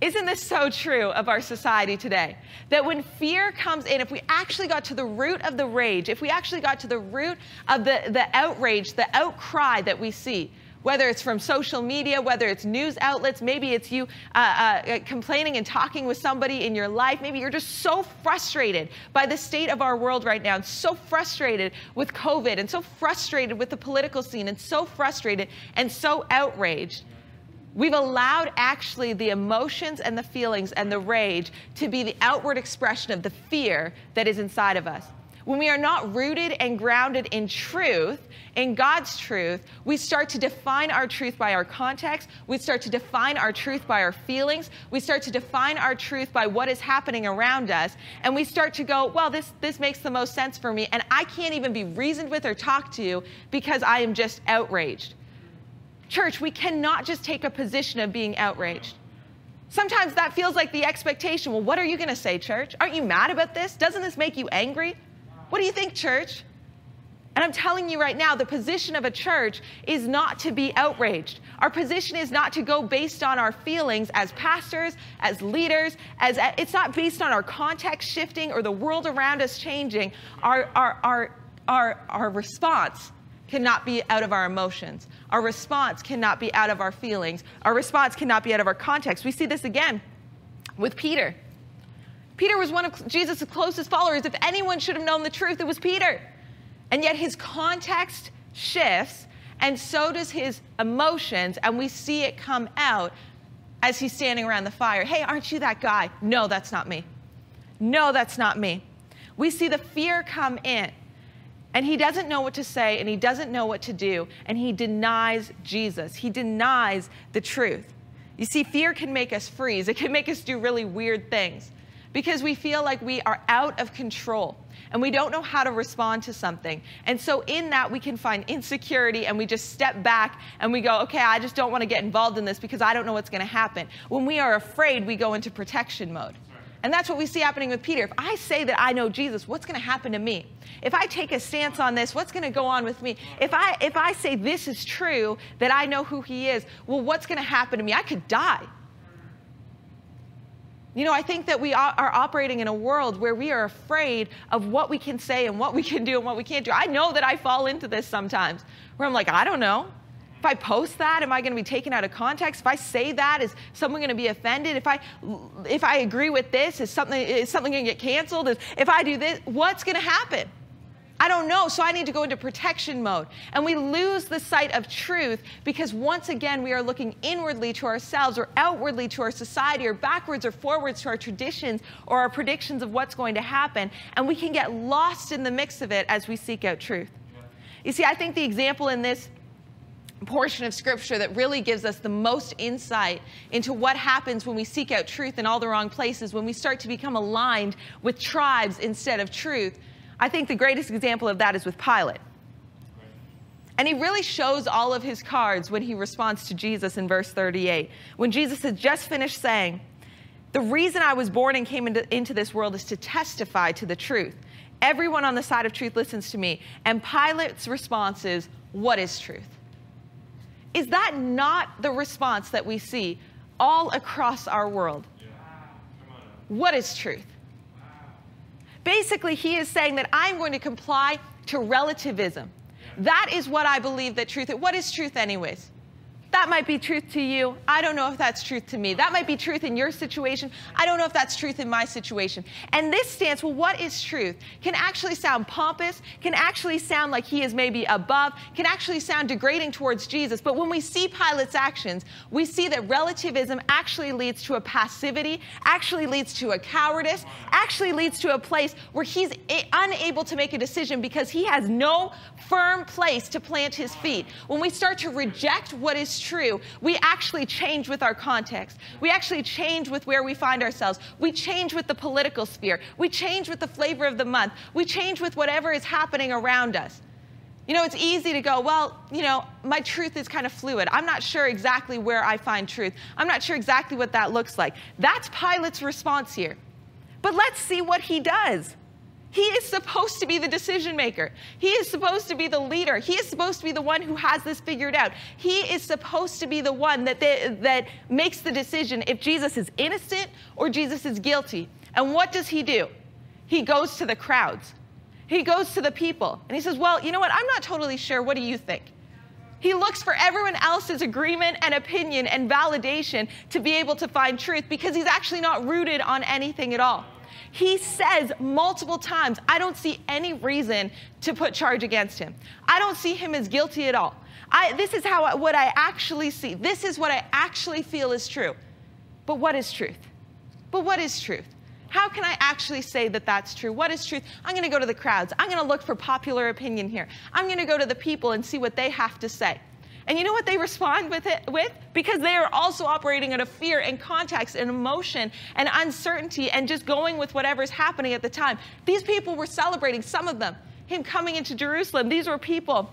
Isn't this so true of our society today? That when fear comes in, if we actually got to the root of the rage, if we actually got to the root of the, the outrage, the outcry that we see, Whether it's from social media, whether it's news outlets, maybe it's you uh, uh, complaining and talking with somebody in your life. Maybe you're just so frustrated by the state of our world right now, and so frustrated with COVID, and so frustrated with the political scene, and so frustrated and so outraged. We've allowed actually the emotions and the feelings and the rage to be the outward expression of the fear that is inside of us. When we are not rooted and grounded in truth, in God's truth, we start to define our truth by our context. We start to define our truth by our feelings. We start to define our truth by what is happening around us. And we start to go, well, this, this makes the most sense for me. And I can't even be reasoned with or talked to because I am just outraged. Church, we cannot just take a position of being outraged. Sometimes that feels like the expectation. Well, what are you going to say, church? Aren't you mad about this? Doesn't this make you angry? What do you think, church? And I'm telling you right now, the position of a church is not to be outraged. Our position is not to go based on our feelings as pastors, as leaders, as it's not based on our context shifting or the world around us changing. Our, our, our, our, our response cannot be out of our emotions. Our response cannot be out of our feelings. Our response cannot be out of our context. We see this again with Peter. Peter was one of Jesus' closest followers. If anyone should have known the truth, it was Peter. And yet his context shifts, and so does his emotions, and we see it come out as he's standing around the fire. Hey, aren't you that guy? No, that's not me. No, that's not me. We see the fear come in, and he doesn't know what to say, and he doesn't know what to do, and he denies Jesus. He denies the truth. You see, fear can make us freeze, it can make us do really weird things because we feel like we are out of control and we don't know how to respond to something. And so, in that, we can find insecurity and we just step back and we go, okay, I just don't want to get involved in this because I don't know what's going to happen. When we are afraid, we go into protection mode. And that's what we see happening with Peter. If I say that I know Jesus, what's going to happen to me? If I take a stance on this, what's going to go on with me? If I if I say this is true, that I know who he is, well, what's going to happen to me? I could die. You know, I think that we are operating in a world where we are afraid of what we can say and what we can do and what we can't do. I know that I fall into this sometimes where I'm like, I don't know. If I post that, am I going to be taken out of context? If I say that, is someone going to be offended? If I if I agree with this, is something is something going to get canceled? If I do this, what's going to happen? I don't know, so I need to go into protection mode. And we lose the sight of truth because once again, we are looking inwardly to ourselves or outwardly to our society or backwards or forwards to our traditions or our predictions of what's going to happen. And we can get lost in the mix of it as we seek out truth. You see, I think the example in this portion of scripture that really gives us the most insight into what happens when we seek out truth in all the wrong places, when we start to become aligned with tribes instead of truth. I think the greatest example of that is with Pilate. And he really shows all of his cards when he responds to Jesus in verse 38. When Jesus had just finished saying, The reason I was born and came into, into this world is to testify to the truth. Everyone on the side of truth listens to me. And Pilate's response is, What is truth? Is that not the response that we see all across our world? What is truth? Basically, he is saying that I'm going to comply to relativism. That is what I believe that truth is. What is truth, anyways? That might be truth to you. I don't know if that's truth to me. That might be truth in your situation. I don't know if that's truth in my situation. And this stance, well, what is truth? Can actually sound pompous, can actually sound like he is maybe above, can actually sound degrading towards Jesus. But when we see Pilate's actions, we see that relativism actually leads to a passivity, actually leads to a cowardice, actually leads to a place where he's unable to make a decision because he has no firm place to plant his feet. When we start to reject what is true, we actually change with our context. We actually change with where we find ourselves. We change with the political sphere. We change with the flavor of the month. We change with whatever is happening around us. You know, it's easy to go, well, you know, my truth is kind of fluid. I'm not sure exactly where I find truth. I'm not sure exactly what that looks like. That's Pilate's response here. But let's see what he does. He is supposed to be the decision maker. He is supposed to be the leader. He is supposed to be the one who has this figured out. He is supposed to be the one that, they, that makes the decision if Jesus is innocent or Jesus is guilty. And what does he do? He goes to the crowds. He goes to the people and he says, Well, you know what? I'm not totally sure. What do you think? He looks for everyone else's agreement and opinion and validation to be able to find truth because he's actually not rooted on anything at all. He says multiple times, I don't see any reason to put charge against him. I don't see him as guilty at all. I, this is how I, what I actually see. This is what I actually feel is true. But what is truth? But what is truth? How can I actually say that that's true? What is truth? I'm going to go to the crowds. I'm going to look for popular opinion here. I'm going to go to the people and see what they have to say. And you know what they respond with it with? Because they are also operating out of fear and context and emotion and uncertainty and just going with whatever's happening at the time. These people were celebrating, some of them, him coming into Jerusalem. These were people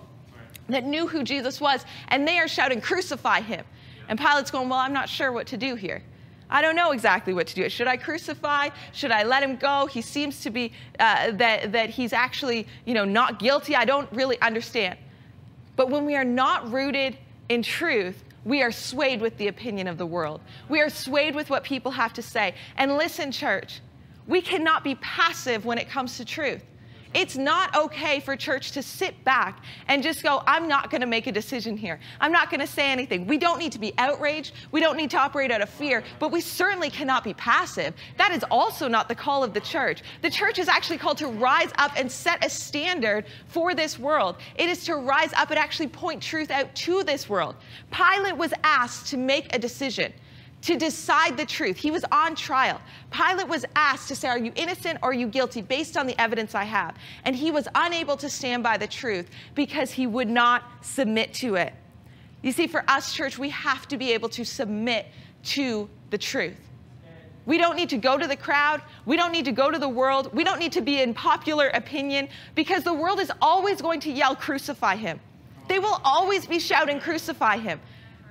that knew who Jesus was, and they are shouting, Crucify him. And Pilate's going, Well, I'm not sure what to do here. I don't know exactly what to do. Should I crucify? Should I let him go? He seems to be uh, that that he's actually, you know, not guilty. I don't really understand. But when we are not rooted in truth, we are swayed with the opinion of the world. We are swayed with what people have to say. And listen, church, we cannot be passive when it comes to truth. It's not okay for church to sit back and just go, I'm not going to make a decision here. I'm not going to say anything. We don't need to be outraged. We don't need to operate out of fear, but we certainly cannot be passive. That is also not the call of the church. The church is actually called to rise up and set a standard for this world. It is to rise up and actually point truth out to this world. Pilate was asked to make a decision to decide the truth. He was on trial. Pilate was asked to say, Are you innocent or are you guilty based on the evidence I have? And he was unable to stand by the truth because he would not submit to it. You see, for us, church, we have to be able to submit to the truth. We don't need to go to the crowd. We don't need to go to the world. We don't need to be in popular opinion because the world is always going to yell, Crucify him. They will always be shouting, Crucify him.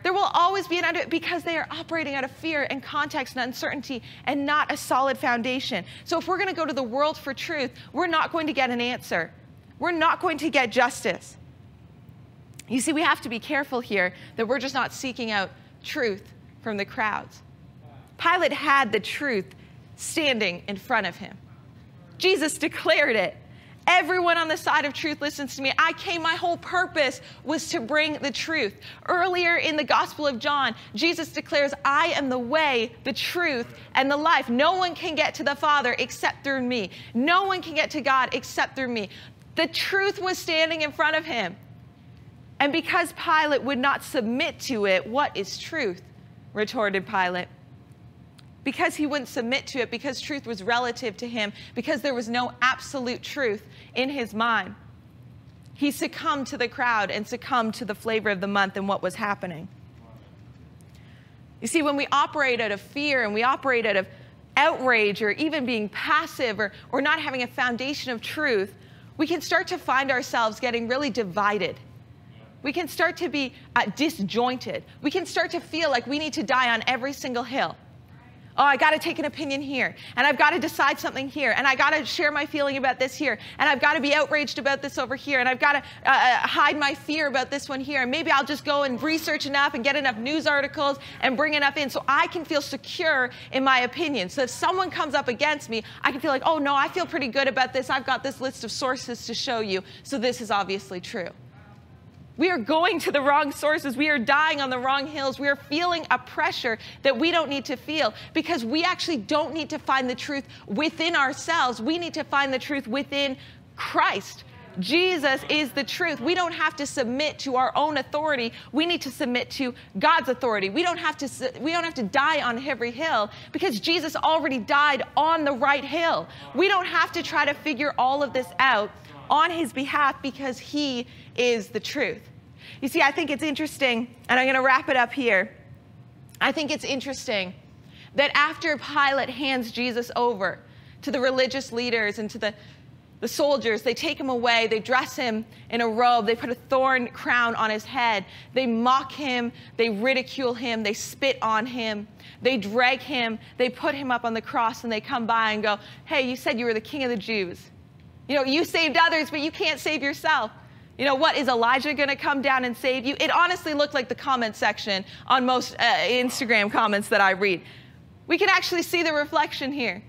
There will always be an under because they are operating out of fear and context and uncertainty and not a solid foundation. So if we're going to go to the world for truth, we're not going to get an answer. We're not going to get justice. You see, we have to be careful here that we're just not seeking out truth from the crowds. Pilate had the truth standing in front of him. Jesus declared it. Everyone on the side of truth listens to me. I came, my whole purpose was to bring the truth. Earlier in the Gospel of John, Jesus declares, I am the way, the truth, and the life. No one can get to the Father except through me. No one can get to God except through me. The truth was standing in front of him. And because Pilate would not submit to it, what is truth? retorted Pilate because he wouldn't submit to it, because truth was relative to him, because there was no absolute truth in his mind. He succumbed to the crowd and succumbed to the flavor of the month and what was happening. You see, when we operate out of fear and we operate out of outrage or even being passive or, or not having a foundation of truth, we can start to find ourselves getting really divided. We can start to be uh, disjointed. We can start to feel like we need to die on every single hill oh, I got to take an opinion here, and I've got to decide something here, and I got to share my feeling about this here, and I've got to be outraged about this over here, and I've got to uh, uh, hide my fear about this one here, and maybe I'll just go and research enough and get enough news articles and bring enough in so I can feel secure in my opinion. So if someone comes up against me, I can feel like, oh no, I feel pretty good about this. I've got this list of sources to show you, so this is obviously true. We are going to the wrong sources. We are dying on the wrong hills. We are feeling a pressure that we don't need to feel because we actually don't need to find the truth within ourselves. We need to find the truth within Christ. Jesus is the truth. We don't have to submit to our own authority. We need to submit to God's authority. We don't have to we don't have to die on every hill because Jesus already died on the right hill. We don't have to try to figure all of this out on his behalf because he is the truth. You see, I think it's interesting, and I'm going to wrap it up here. I think it's interesting that after Pilate hands Jesus over to the religious leaders and to the, the soldiers, they take him away, they dress him in a robe, they put a thorn crown on his head, they mock him, they ridicule him, they spit on him, they drag him, they put him up on the cross, and they come by and go, Hey, you said you were the king of the Jews. You know, you saved others, but you can't save yourself. You know, what is Elijah going to come down and save you? It honestly looked like the comment section on most uh, Instagram comments that I read. We can actually see the reflection here.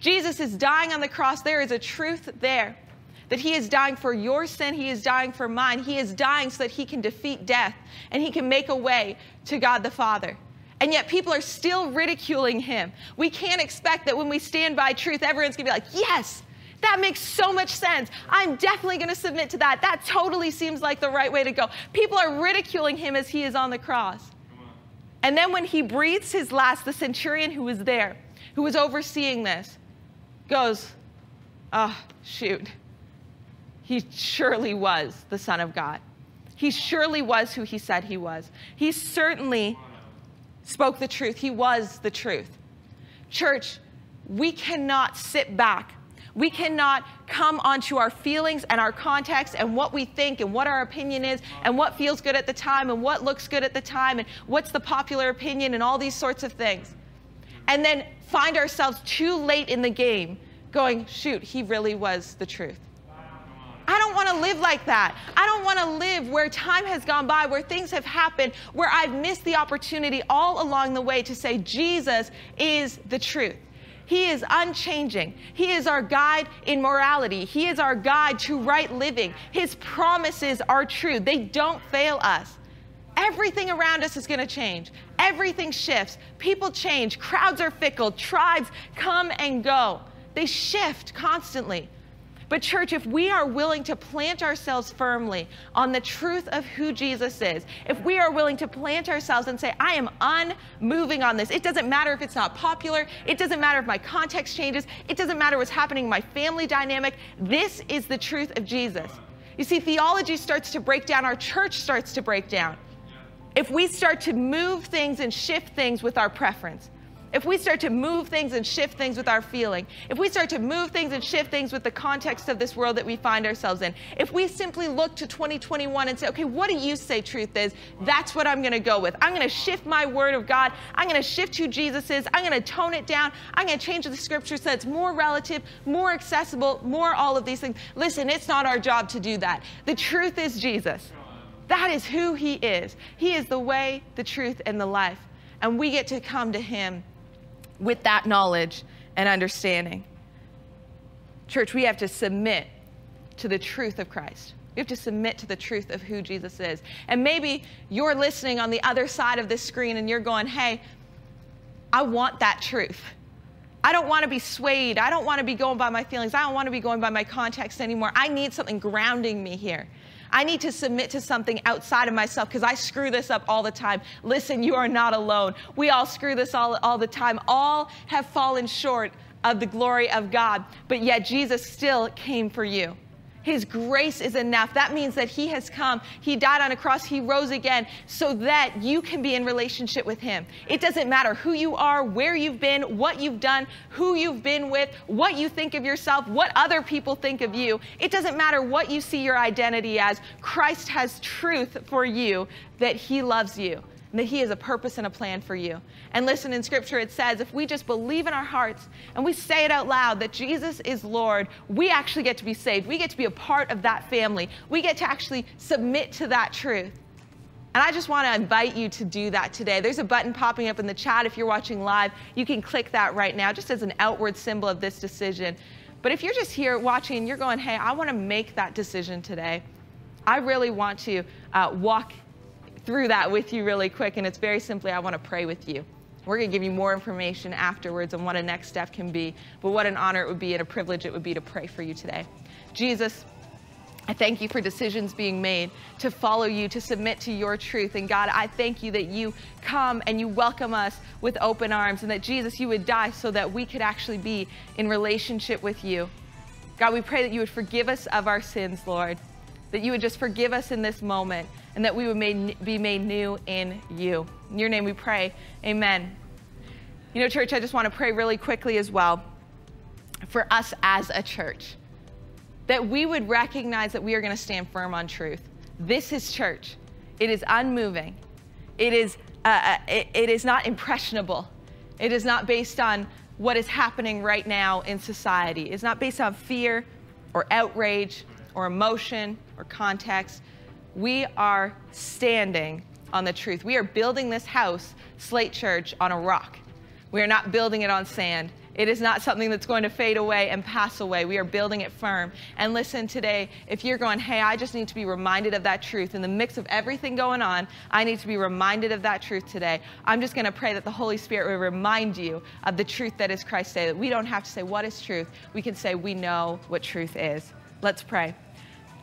Jesus is dying on the cross. There is a truth there. that he is dying for your sin, he is dying for mine. He is dying so that he can defeat death and he can make a way to God the Father. And yet people are still ridiculing him. We can't expect that when we stand by truth, everyone's gonna be like, yes, that makes so much sense. I'm definitely gonna submit to that. That totally seems like the right way to go. People are ridiculing him as he is on the cross. And then when he breathes his last, the centurion who was there, who was overseeing this, goes, Oh, shoot. He surely was the Son of God. He surely was who he said he was. He certainly spoke the truth. He was the truth. Church, we cannot sit back. We cannot come onto our feelings and our context and what we think and what our opinion is and what feels good at the time and what looks good at the time and what's the popular opinion and all these sorts of things. And then find ourselves too late in the game going, shoot, he really was the truth. I don't want to live like that. I don't want to live where time has gone by, where things have happened, where I've missed the opportunity all along the way to say, Jesus is the truth. He is unchanging. He is our guide in morality. He is our guide to right living. His promises are true, they don't fail us. Everything around us is going to change. Everything shifts. People change. Crowds are fickle. Tribes come and go. They shift constantly. But, church, if we are willing to plant ourselves firmly on the truth of who Jesus is, if we are willing to plant ourselves and say, I am unmoving on this, it doesn't matter if it's not popular, it doesn't matter if my context changes, it doesn't matter what's happening in my family dynamic, this is the truth of Jesus. You see, theology starts to break down, our church starts to break down. If we start to move things and shift things with our preference, if we start to move things and shift things with our feeling, if we start to move things and shift things with the context of this world that we find ourselves in, if we simply look to 2021 and say, okay, what do you say truth is? That's what I'm going to go with. I'm going to shift my word of God. I'm going to shift who Jesus is. I'm going to tone it down. I'm going to change the scripture so it's more relative, more accessible, more all of these things. Listen, it's not our job to do that. The truth is Jesus. That is who he is. He is the way, the truth, and the life. And we get to come to him with that knowledge and understanding. Church, we have to submit to the truth of Christ. We have to submit to the truth of who Jesus is. And maybe you're listening on the other side of this screen and you're going, hey, I want that truth. I don't want to be swayed. I don't want to be going by my feelings. I don't want to be going by my context anymore. I need something grounding me here. I need to submit to something outside of myself because I screw this up all the time. Listen, you are not alone. We all screw this all, all the time. All have fallen short of the glory of God, but yet Jesus still came for you. His grace is enough. That means that He has come. He died on a cross. He rose again so that you can be in relationship with Him. It doesn't matter who you are, where you've been, what you've done, who you've been with, what you think of yourself, what other people think of you. It doesn't matter what you see your identity as. Christ has truth for you that He loves you and that He has a purpose and a plan for you. And listen, in Scripture it says if we just believe in our hearts and we say it out loud that Jesus is Lord, we actually get to be saved. We get to be a part of that family. We get to actually submit to that truth. And I just want to invite you to do that today. There's a button popping up in the chat if you're watching live. You can click that right now, just as an outward symbol of this decision. But if you're just here watching and you're going, hey, I want to make that decision today, I really want to uh, walk through that with you really quick. And it's very simply, I want to pray with you. We're going to give you more information afterwards on what a next step can be. But what an honor it would be and a privilege it would be to pray for you today. Jesus, I thank you for decisions being made to follow you, to submit to your truth. And God, I thank you that you come and you welcome us with open arms and that Jesus, you would die so that we could actually be in relationship with you. God, we pray that you would forgive us of our sins, Lord, that you would just forgive us in this moment and that we would made, be made new in you. In your name we pray. Amen. You know, church, I just want to pray really quickly as well for us as a church that we would recognize that we are going to stand firm on truth. This is church. It is unmoving. It is, uh, it, it is not impressionable. It is not based on what is happening right now in society. It's not based on fear or outrage or emotion or context. We are standing on the truth. We are building this house, Slate Church, on a rock. We are not building it on sand. It is not something that's going to fade away and pass away. We are building it firm. And listen, today, if you're going, hey, I just need to be reminded of that truth in the mix of everything going on, I need to be reminded of that truth today. I'm just going to pray that the Holy Spirit will remind you of the truth that is Christ today, that we don't have to say, what is truth? We can say, we know what truth is. Let's pray.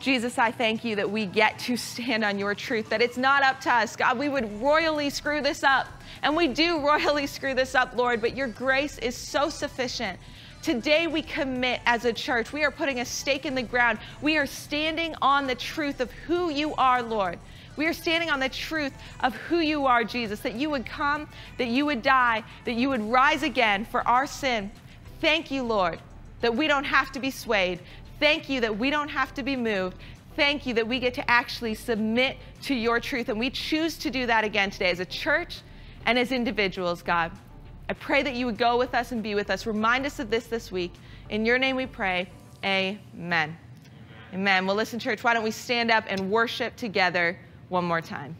Jesus, I thank you that we get to stand on your truth, that it's not up to us. God, we would royally screw this up. And we do royally screw this up, Lord, but your grace is so sufficient. Today we commit as a church. We are putting a stake in the ground. We are standing on the truth of who you are, Lord. We are standing on the truth of who you are, Jesus, that you would come, that you would die, that you would rise again for our sin. Thank you, Lord, that we don't have to be swayed. Thank you that we don't have to be moved. Thank you that we get to actually submit to your truth. And we choose to do that again today as a church and as individuals, God. I pray that you would go with us and be with us. Remind us of this this week. In your name we pray. Amen. Amen. Well, listen, church, why don't we stand up and worship together one more time?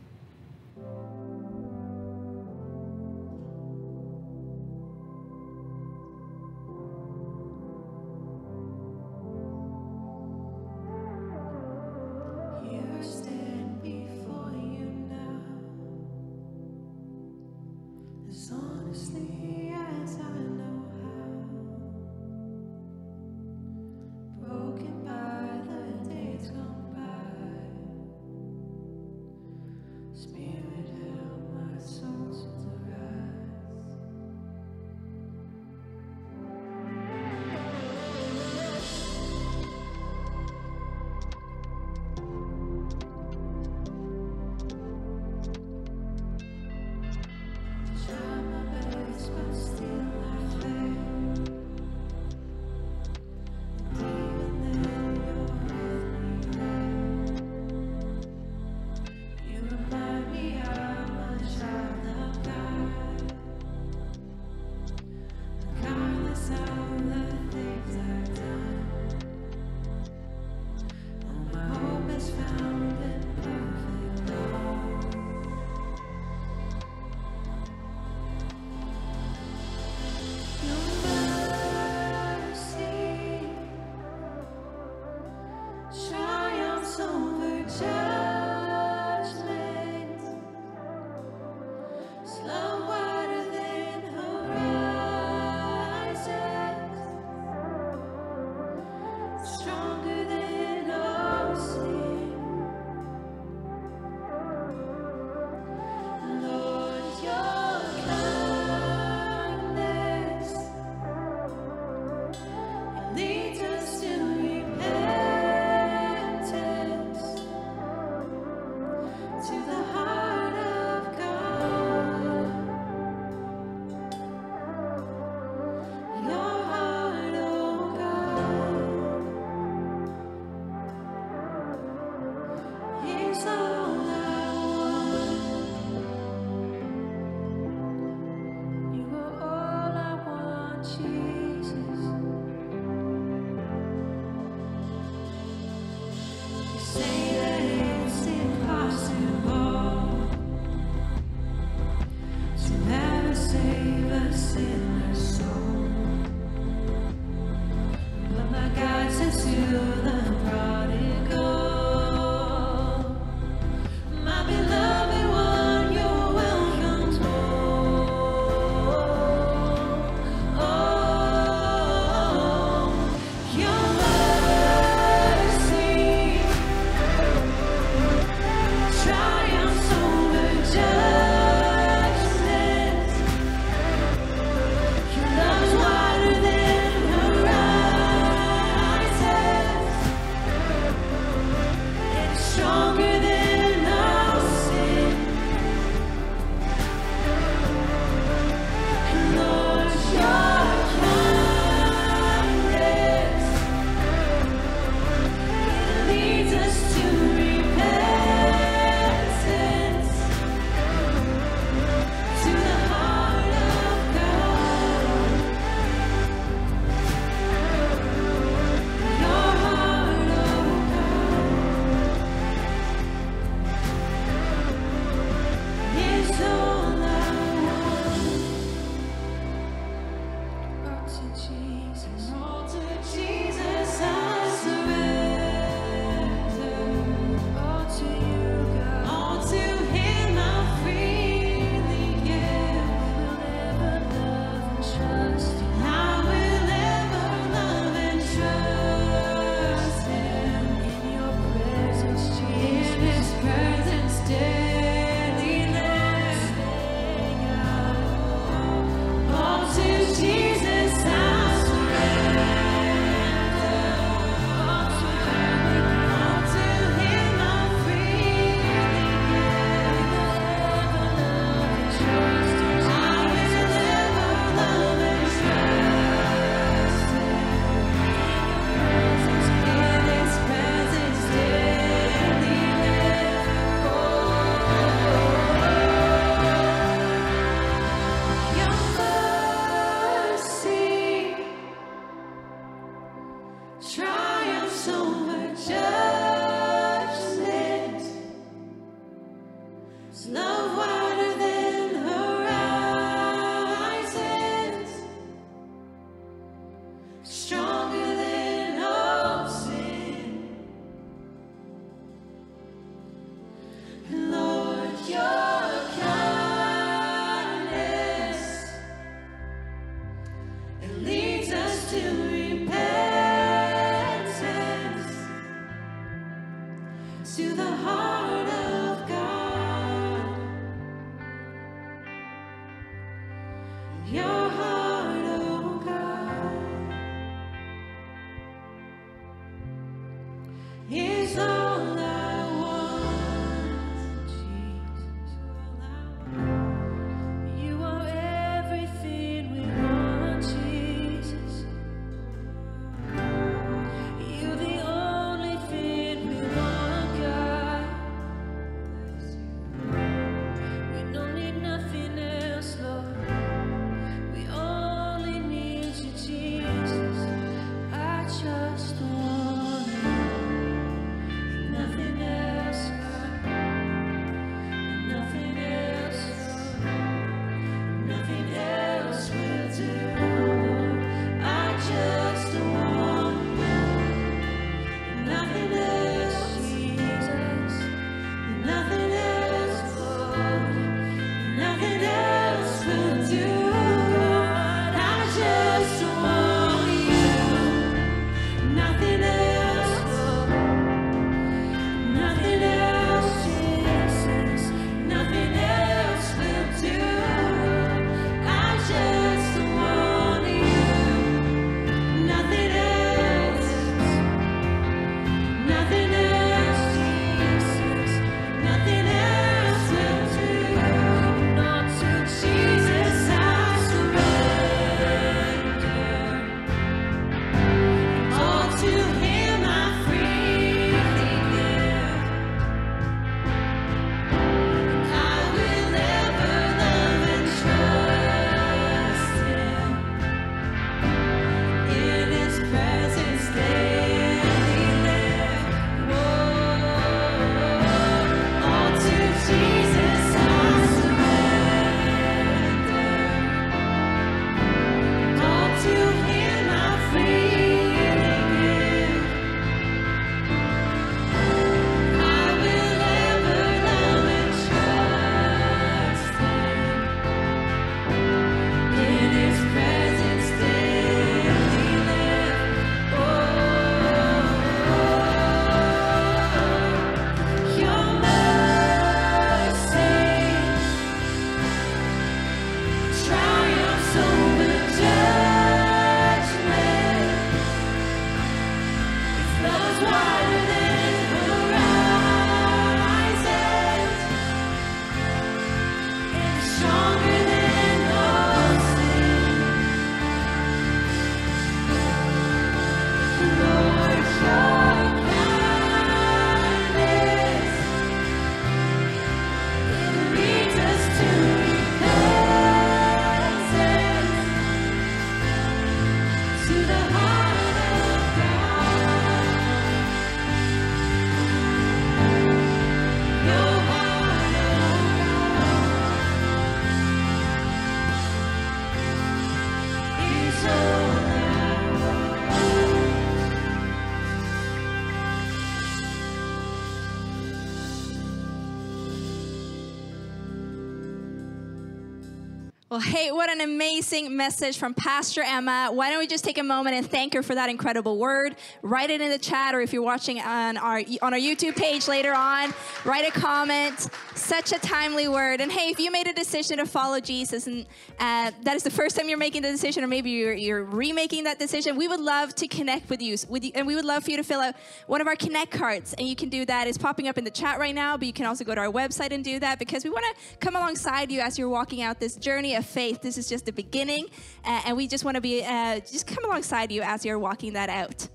Well, hey, what an amazing message from Pastor Emma. Why don't we just take a moment and thank her for that incredible word? Write it in the chat, or if you're watching on our on our YouTube page later on, write a comment. Such a timely word. And hey, if you made a decision to follow Jesus, and uh, that is the first time you're making the decision, or maybe you're, you're remaking that decision, we would love to connect with you, with you, and we would love for you to fill out one of our Connect cards. And you can do that. It's popping up in the chat right now, but you can also go to our website and do that because we want to come alongside you as you're walking out this journey of faith. This is just the beginning, uh, and we just want to be uh, just come alongside you as you're walking that out.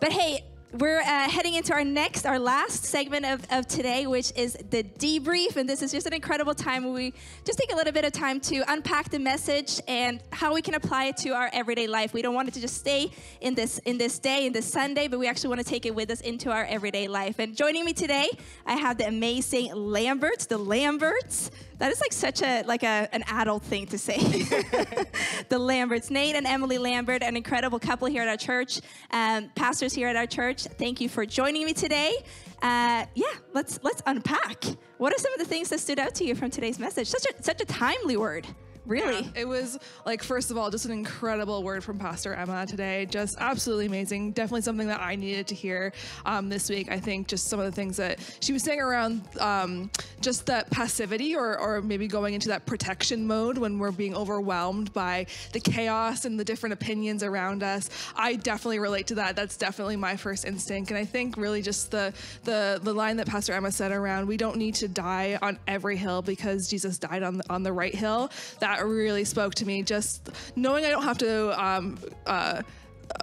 But hey, we're uh, heading into our next, our last segment of, of today, which is the debrief. And this is just an incredible time where we just take a little bit of time to unpack the message and how we can apply it to our everyday life. We don't want it to just stay in this in this day, in this Sunday, but we actually want to take it with us into our everyday life. And joining me today, I have the amazing Lamberts, the Lamberts. That is like such a like a, an adult thing to say. the Lamberts, Nate and Emily Lambert, an incredible couple here at our church, um, pastors here at our church. Thank you for joining me today. Uh, yeah, let's let's unpack. What are some of the things that stood out to you from today's message? Such a such a timely word. Really? It was like, first of all, just an incredible word from Pastor Emma today. Just absolutely amazing. Definitely something that I needed to hear um, this week. I think just some of the things that she was saying around um, just that passivity or, or maybe going into that protection mode when we're being overwhelmed by the chaos and the different opinions around us. I definitely relate to that. That's definitely my first instinct. And I think really just the, the, the line that Pastor Emma said around we don't need to die on every hill because Jesus died on the, on the right hill. That really spoke to me. Just knowing I don't have to um, uh,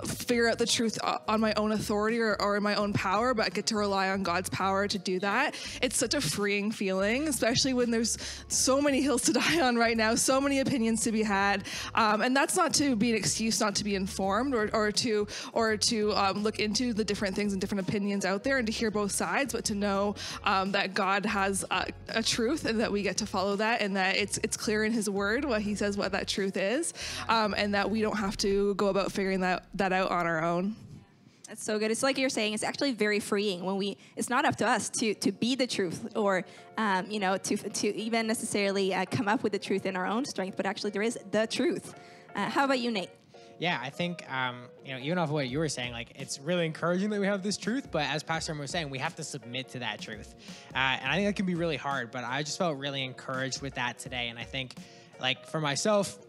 figure out the truth on my own authority or, or in my own power, but I get to rely on God's power to do that. It's such a freeing feeling, especially when there's so many hills to die on right now, so many opinions to be had, um, and that's not to be an excuse not to be informed or, or to or to um, look into the different things and different opinions out there and to hear both sides, but to know um, that God has a, a truth and that we get to follow that and that it's it's clear in His Word what He says what that truth is, um, and that we don't have to go about figuring that that out on our own. That's so good. It's like you're saying. It's actually very freeing when we. It's not up to us to to be the truth, or um, you know, to to even necessarily uh, come up with the truth in our own strength. But actually, there is the truth. Uh, how about you, Nate? Yeah, I think um, you know, even off what you were saying, like it's really encouraging that we have this truth. But as Pastor Emma was saying, we have to submit to that truth, uh, and I think that can be really hard. But I just felt really encouraged with that today, and I think, like for myself,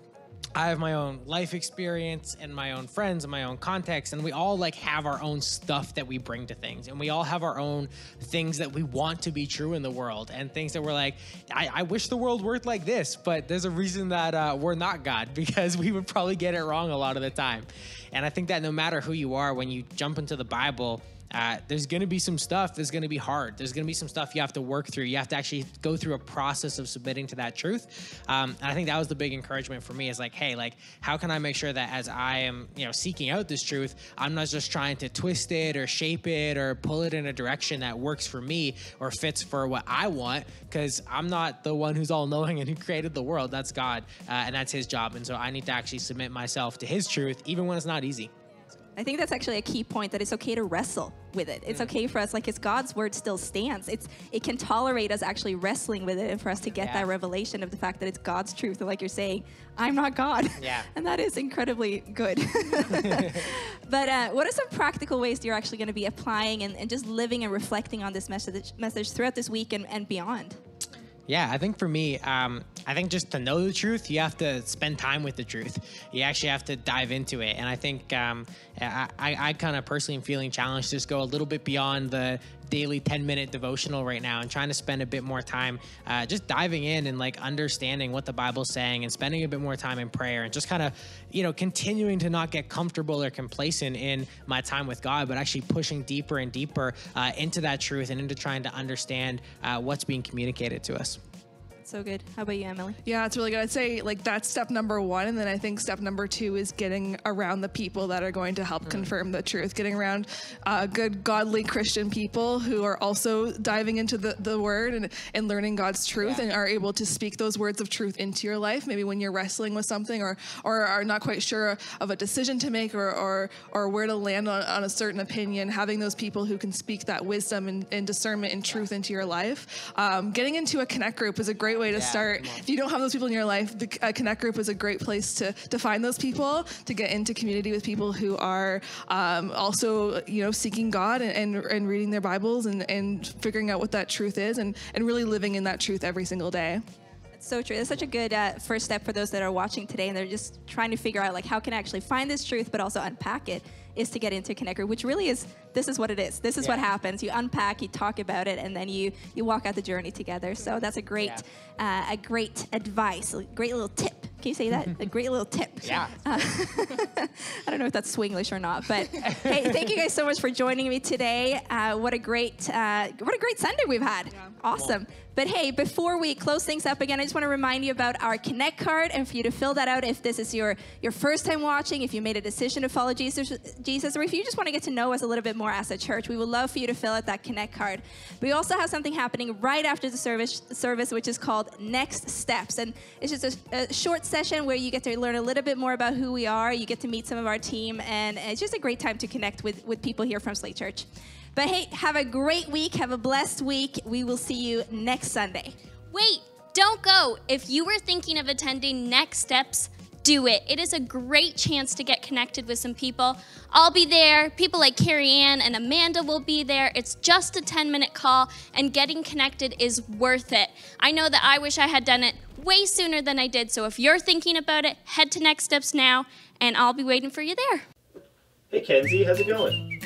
I have my own life experience and my own friends and my own context, and we all like have our own stuff that we bring to things, and we all have our own things that we want to be true in the world, and things that we're like, I, I wish the world worked like this, but there's a reason that uh, we're not God because we would probably get it wrong a lot of the time, and I think that no matter who you are, when you jump into the Bible. There's going to be some stuff that's going to be hard. There's going to be some stuff you have to work through. You have to actually go through a process of submitting to that truth. Um, and I think that was the big encouragement for me is like, hey, like, how can I make sure that as I am, you know, seeking out this truth, I'm not just trying to twist it or shape it or pull it in a direction that works for me or fits for what I want because I'm not the one who's all knowing and who created the world. That's God, uh, and that's His job. And so I need to actually submit myself to His truth, even when it's not easy. I think that's actually a key point that it's okay to wrestle with it. It's okay for us, like it's God's word still stands. It's it can tolerate us actually wrestling with it and for us to get Yeah. that revelation of the fact that it's God's truth. And like you're saying, I'm not God. Yeah. and that is incredibly good. but uh, what are some practical ways that you're actually going to be applying and, and just living and reflecting on this message message throughout this week and, and beyond? Yeah, I think for me, um, I think just to know the truth, you have to spend time with the truth. You actually have to dive into it. And I think um, I, I, I kind of personally am feeling challenged to just go a little bit beyond the daily 10 minute devotional right now and trying to spend a bit more time uh, just diving in and like understanding what the Bible's saying and spending a bit more time in prayer and just kind of, you know, continuing to not get comfortable or complacent in my time with God, but actually pushing deeper and deeper uh, into that truth and into trying to understand uh, what's being communicated to us. So good. How about you, Emily? Yeah, it's really good. I'd say like that's step number one, and then I think step number two is getting around the people that are going to help confirm the truth. Getting around uh, good, godly Christian people who are also diving into the, the word and, and learning God's truth Yeah. and are able to speak those words of truth into your life. Maybe when you're wrestling with something or or are not quite sure of a decision to make or or, or where to land on, on a certain opinion, having those people who can speak that wisdom and, and discernment and truth into your life. Um, getting into a connect group is a great way to Yeah, start. If you don't have those people in your life, the uh, Connect Group is a great place to, to find those people, to get into community with people who are um, also, you know, seeking God and, and, and reading their Bibles and, and figuring out what that truth is and, and really living in that truth every single day. It's so true. It's such a good uh, first step for those that are watching today and they're just trying to figure out like how can I actually find this truth but also unpack it is to get into Connect Group, which really is this is what it is. This is what happens. You unpack, you talk about it, and then you you walk out the journey together. So that's a great uh, a great advice, a great little tip. Can you say that? a great little tip. Yeah. Uh, I don't know if that's Swinglish or not, but hey, thank you guys so much for joining me today. Uh, what a great, uh, what a great Sunday we've had. Awesome. But hey, before we close things up again, I just want to remind you about our Connect card and for you to fill that out if this is your your first time watching, if you made a decision to follow Jesus, Jesus, or if you just want to get to know us a little bit more as a church. We would love for you to fill out that Connect card. We also have something happening right after the service, service which is called Next Steps, and it's just a, a short session where you get to learn a little bit more about who we are. You get to meet some of our team, and it's just a great time to connect with with people here from Slate Church. But hey, have a great week. Have a blessed week. We will see you next Sunday. Wait, don't go. If you were thinking of attending Next Steps, do it. It is a great chance to get connected with some people. I'll be there. People like Carrie Ann and Amanda will be there. It's just a 10 minute call, and getting connected is worth it. I know that I wish I had done it way sooner than I did. So if you're thinking about it, head to Next Steps now, and I'll be waiting for you there. Hey Kenzie, how's it going?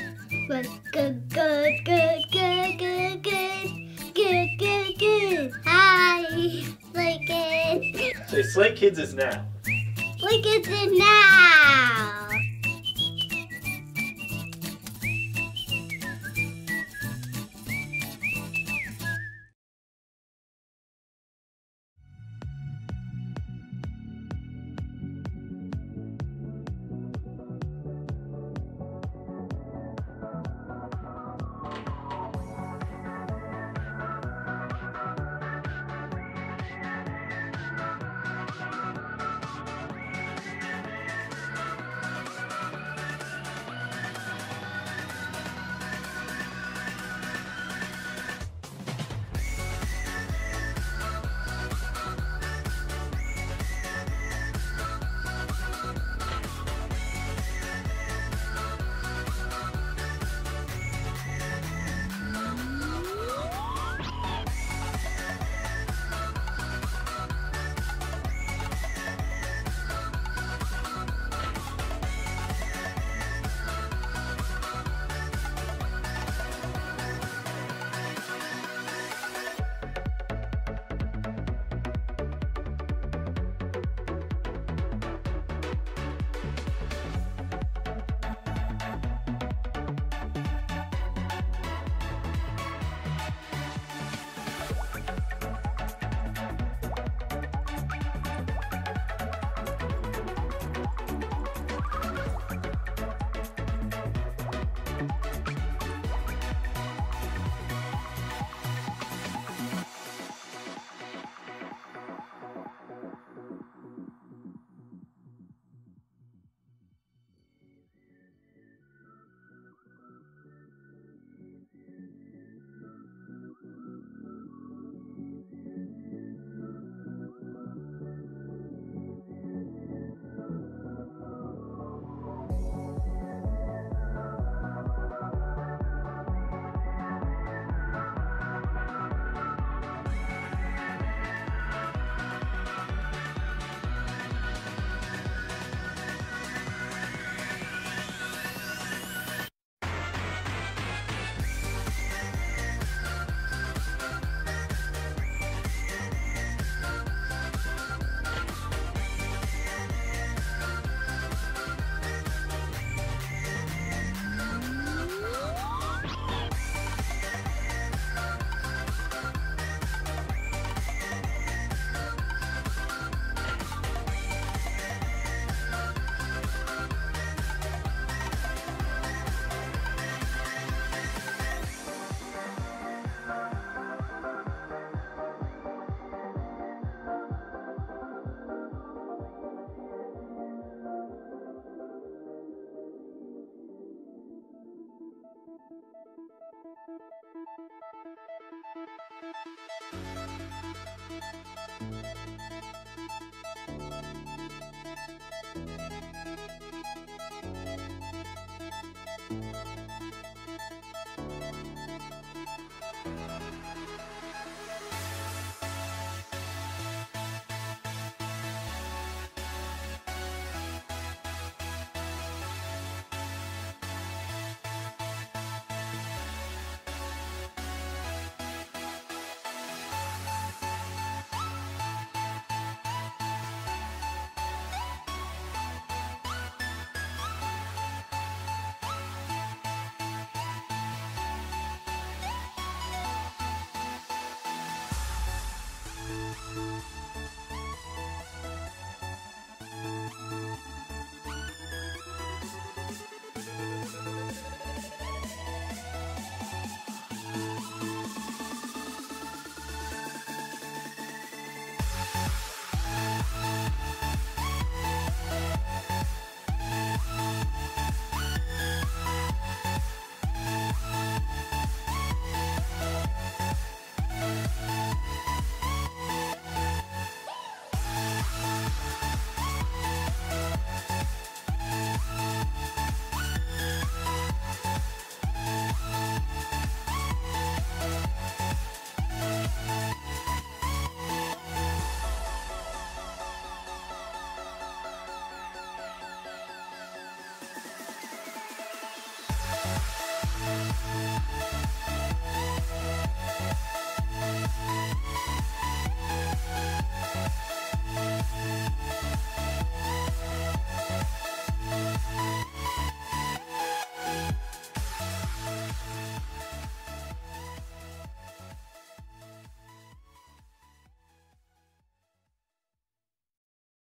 Good, good, good, good, good, good, good, good, good, good. Hi, Slate Kids. Say Slate Kids is now. Look at it now.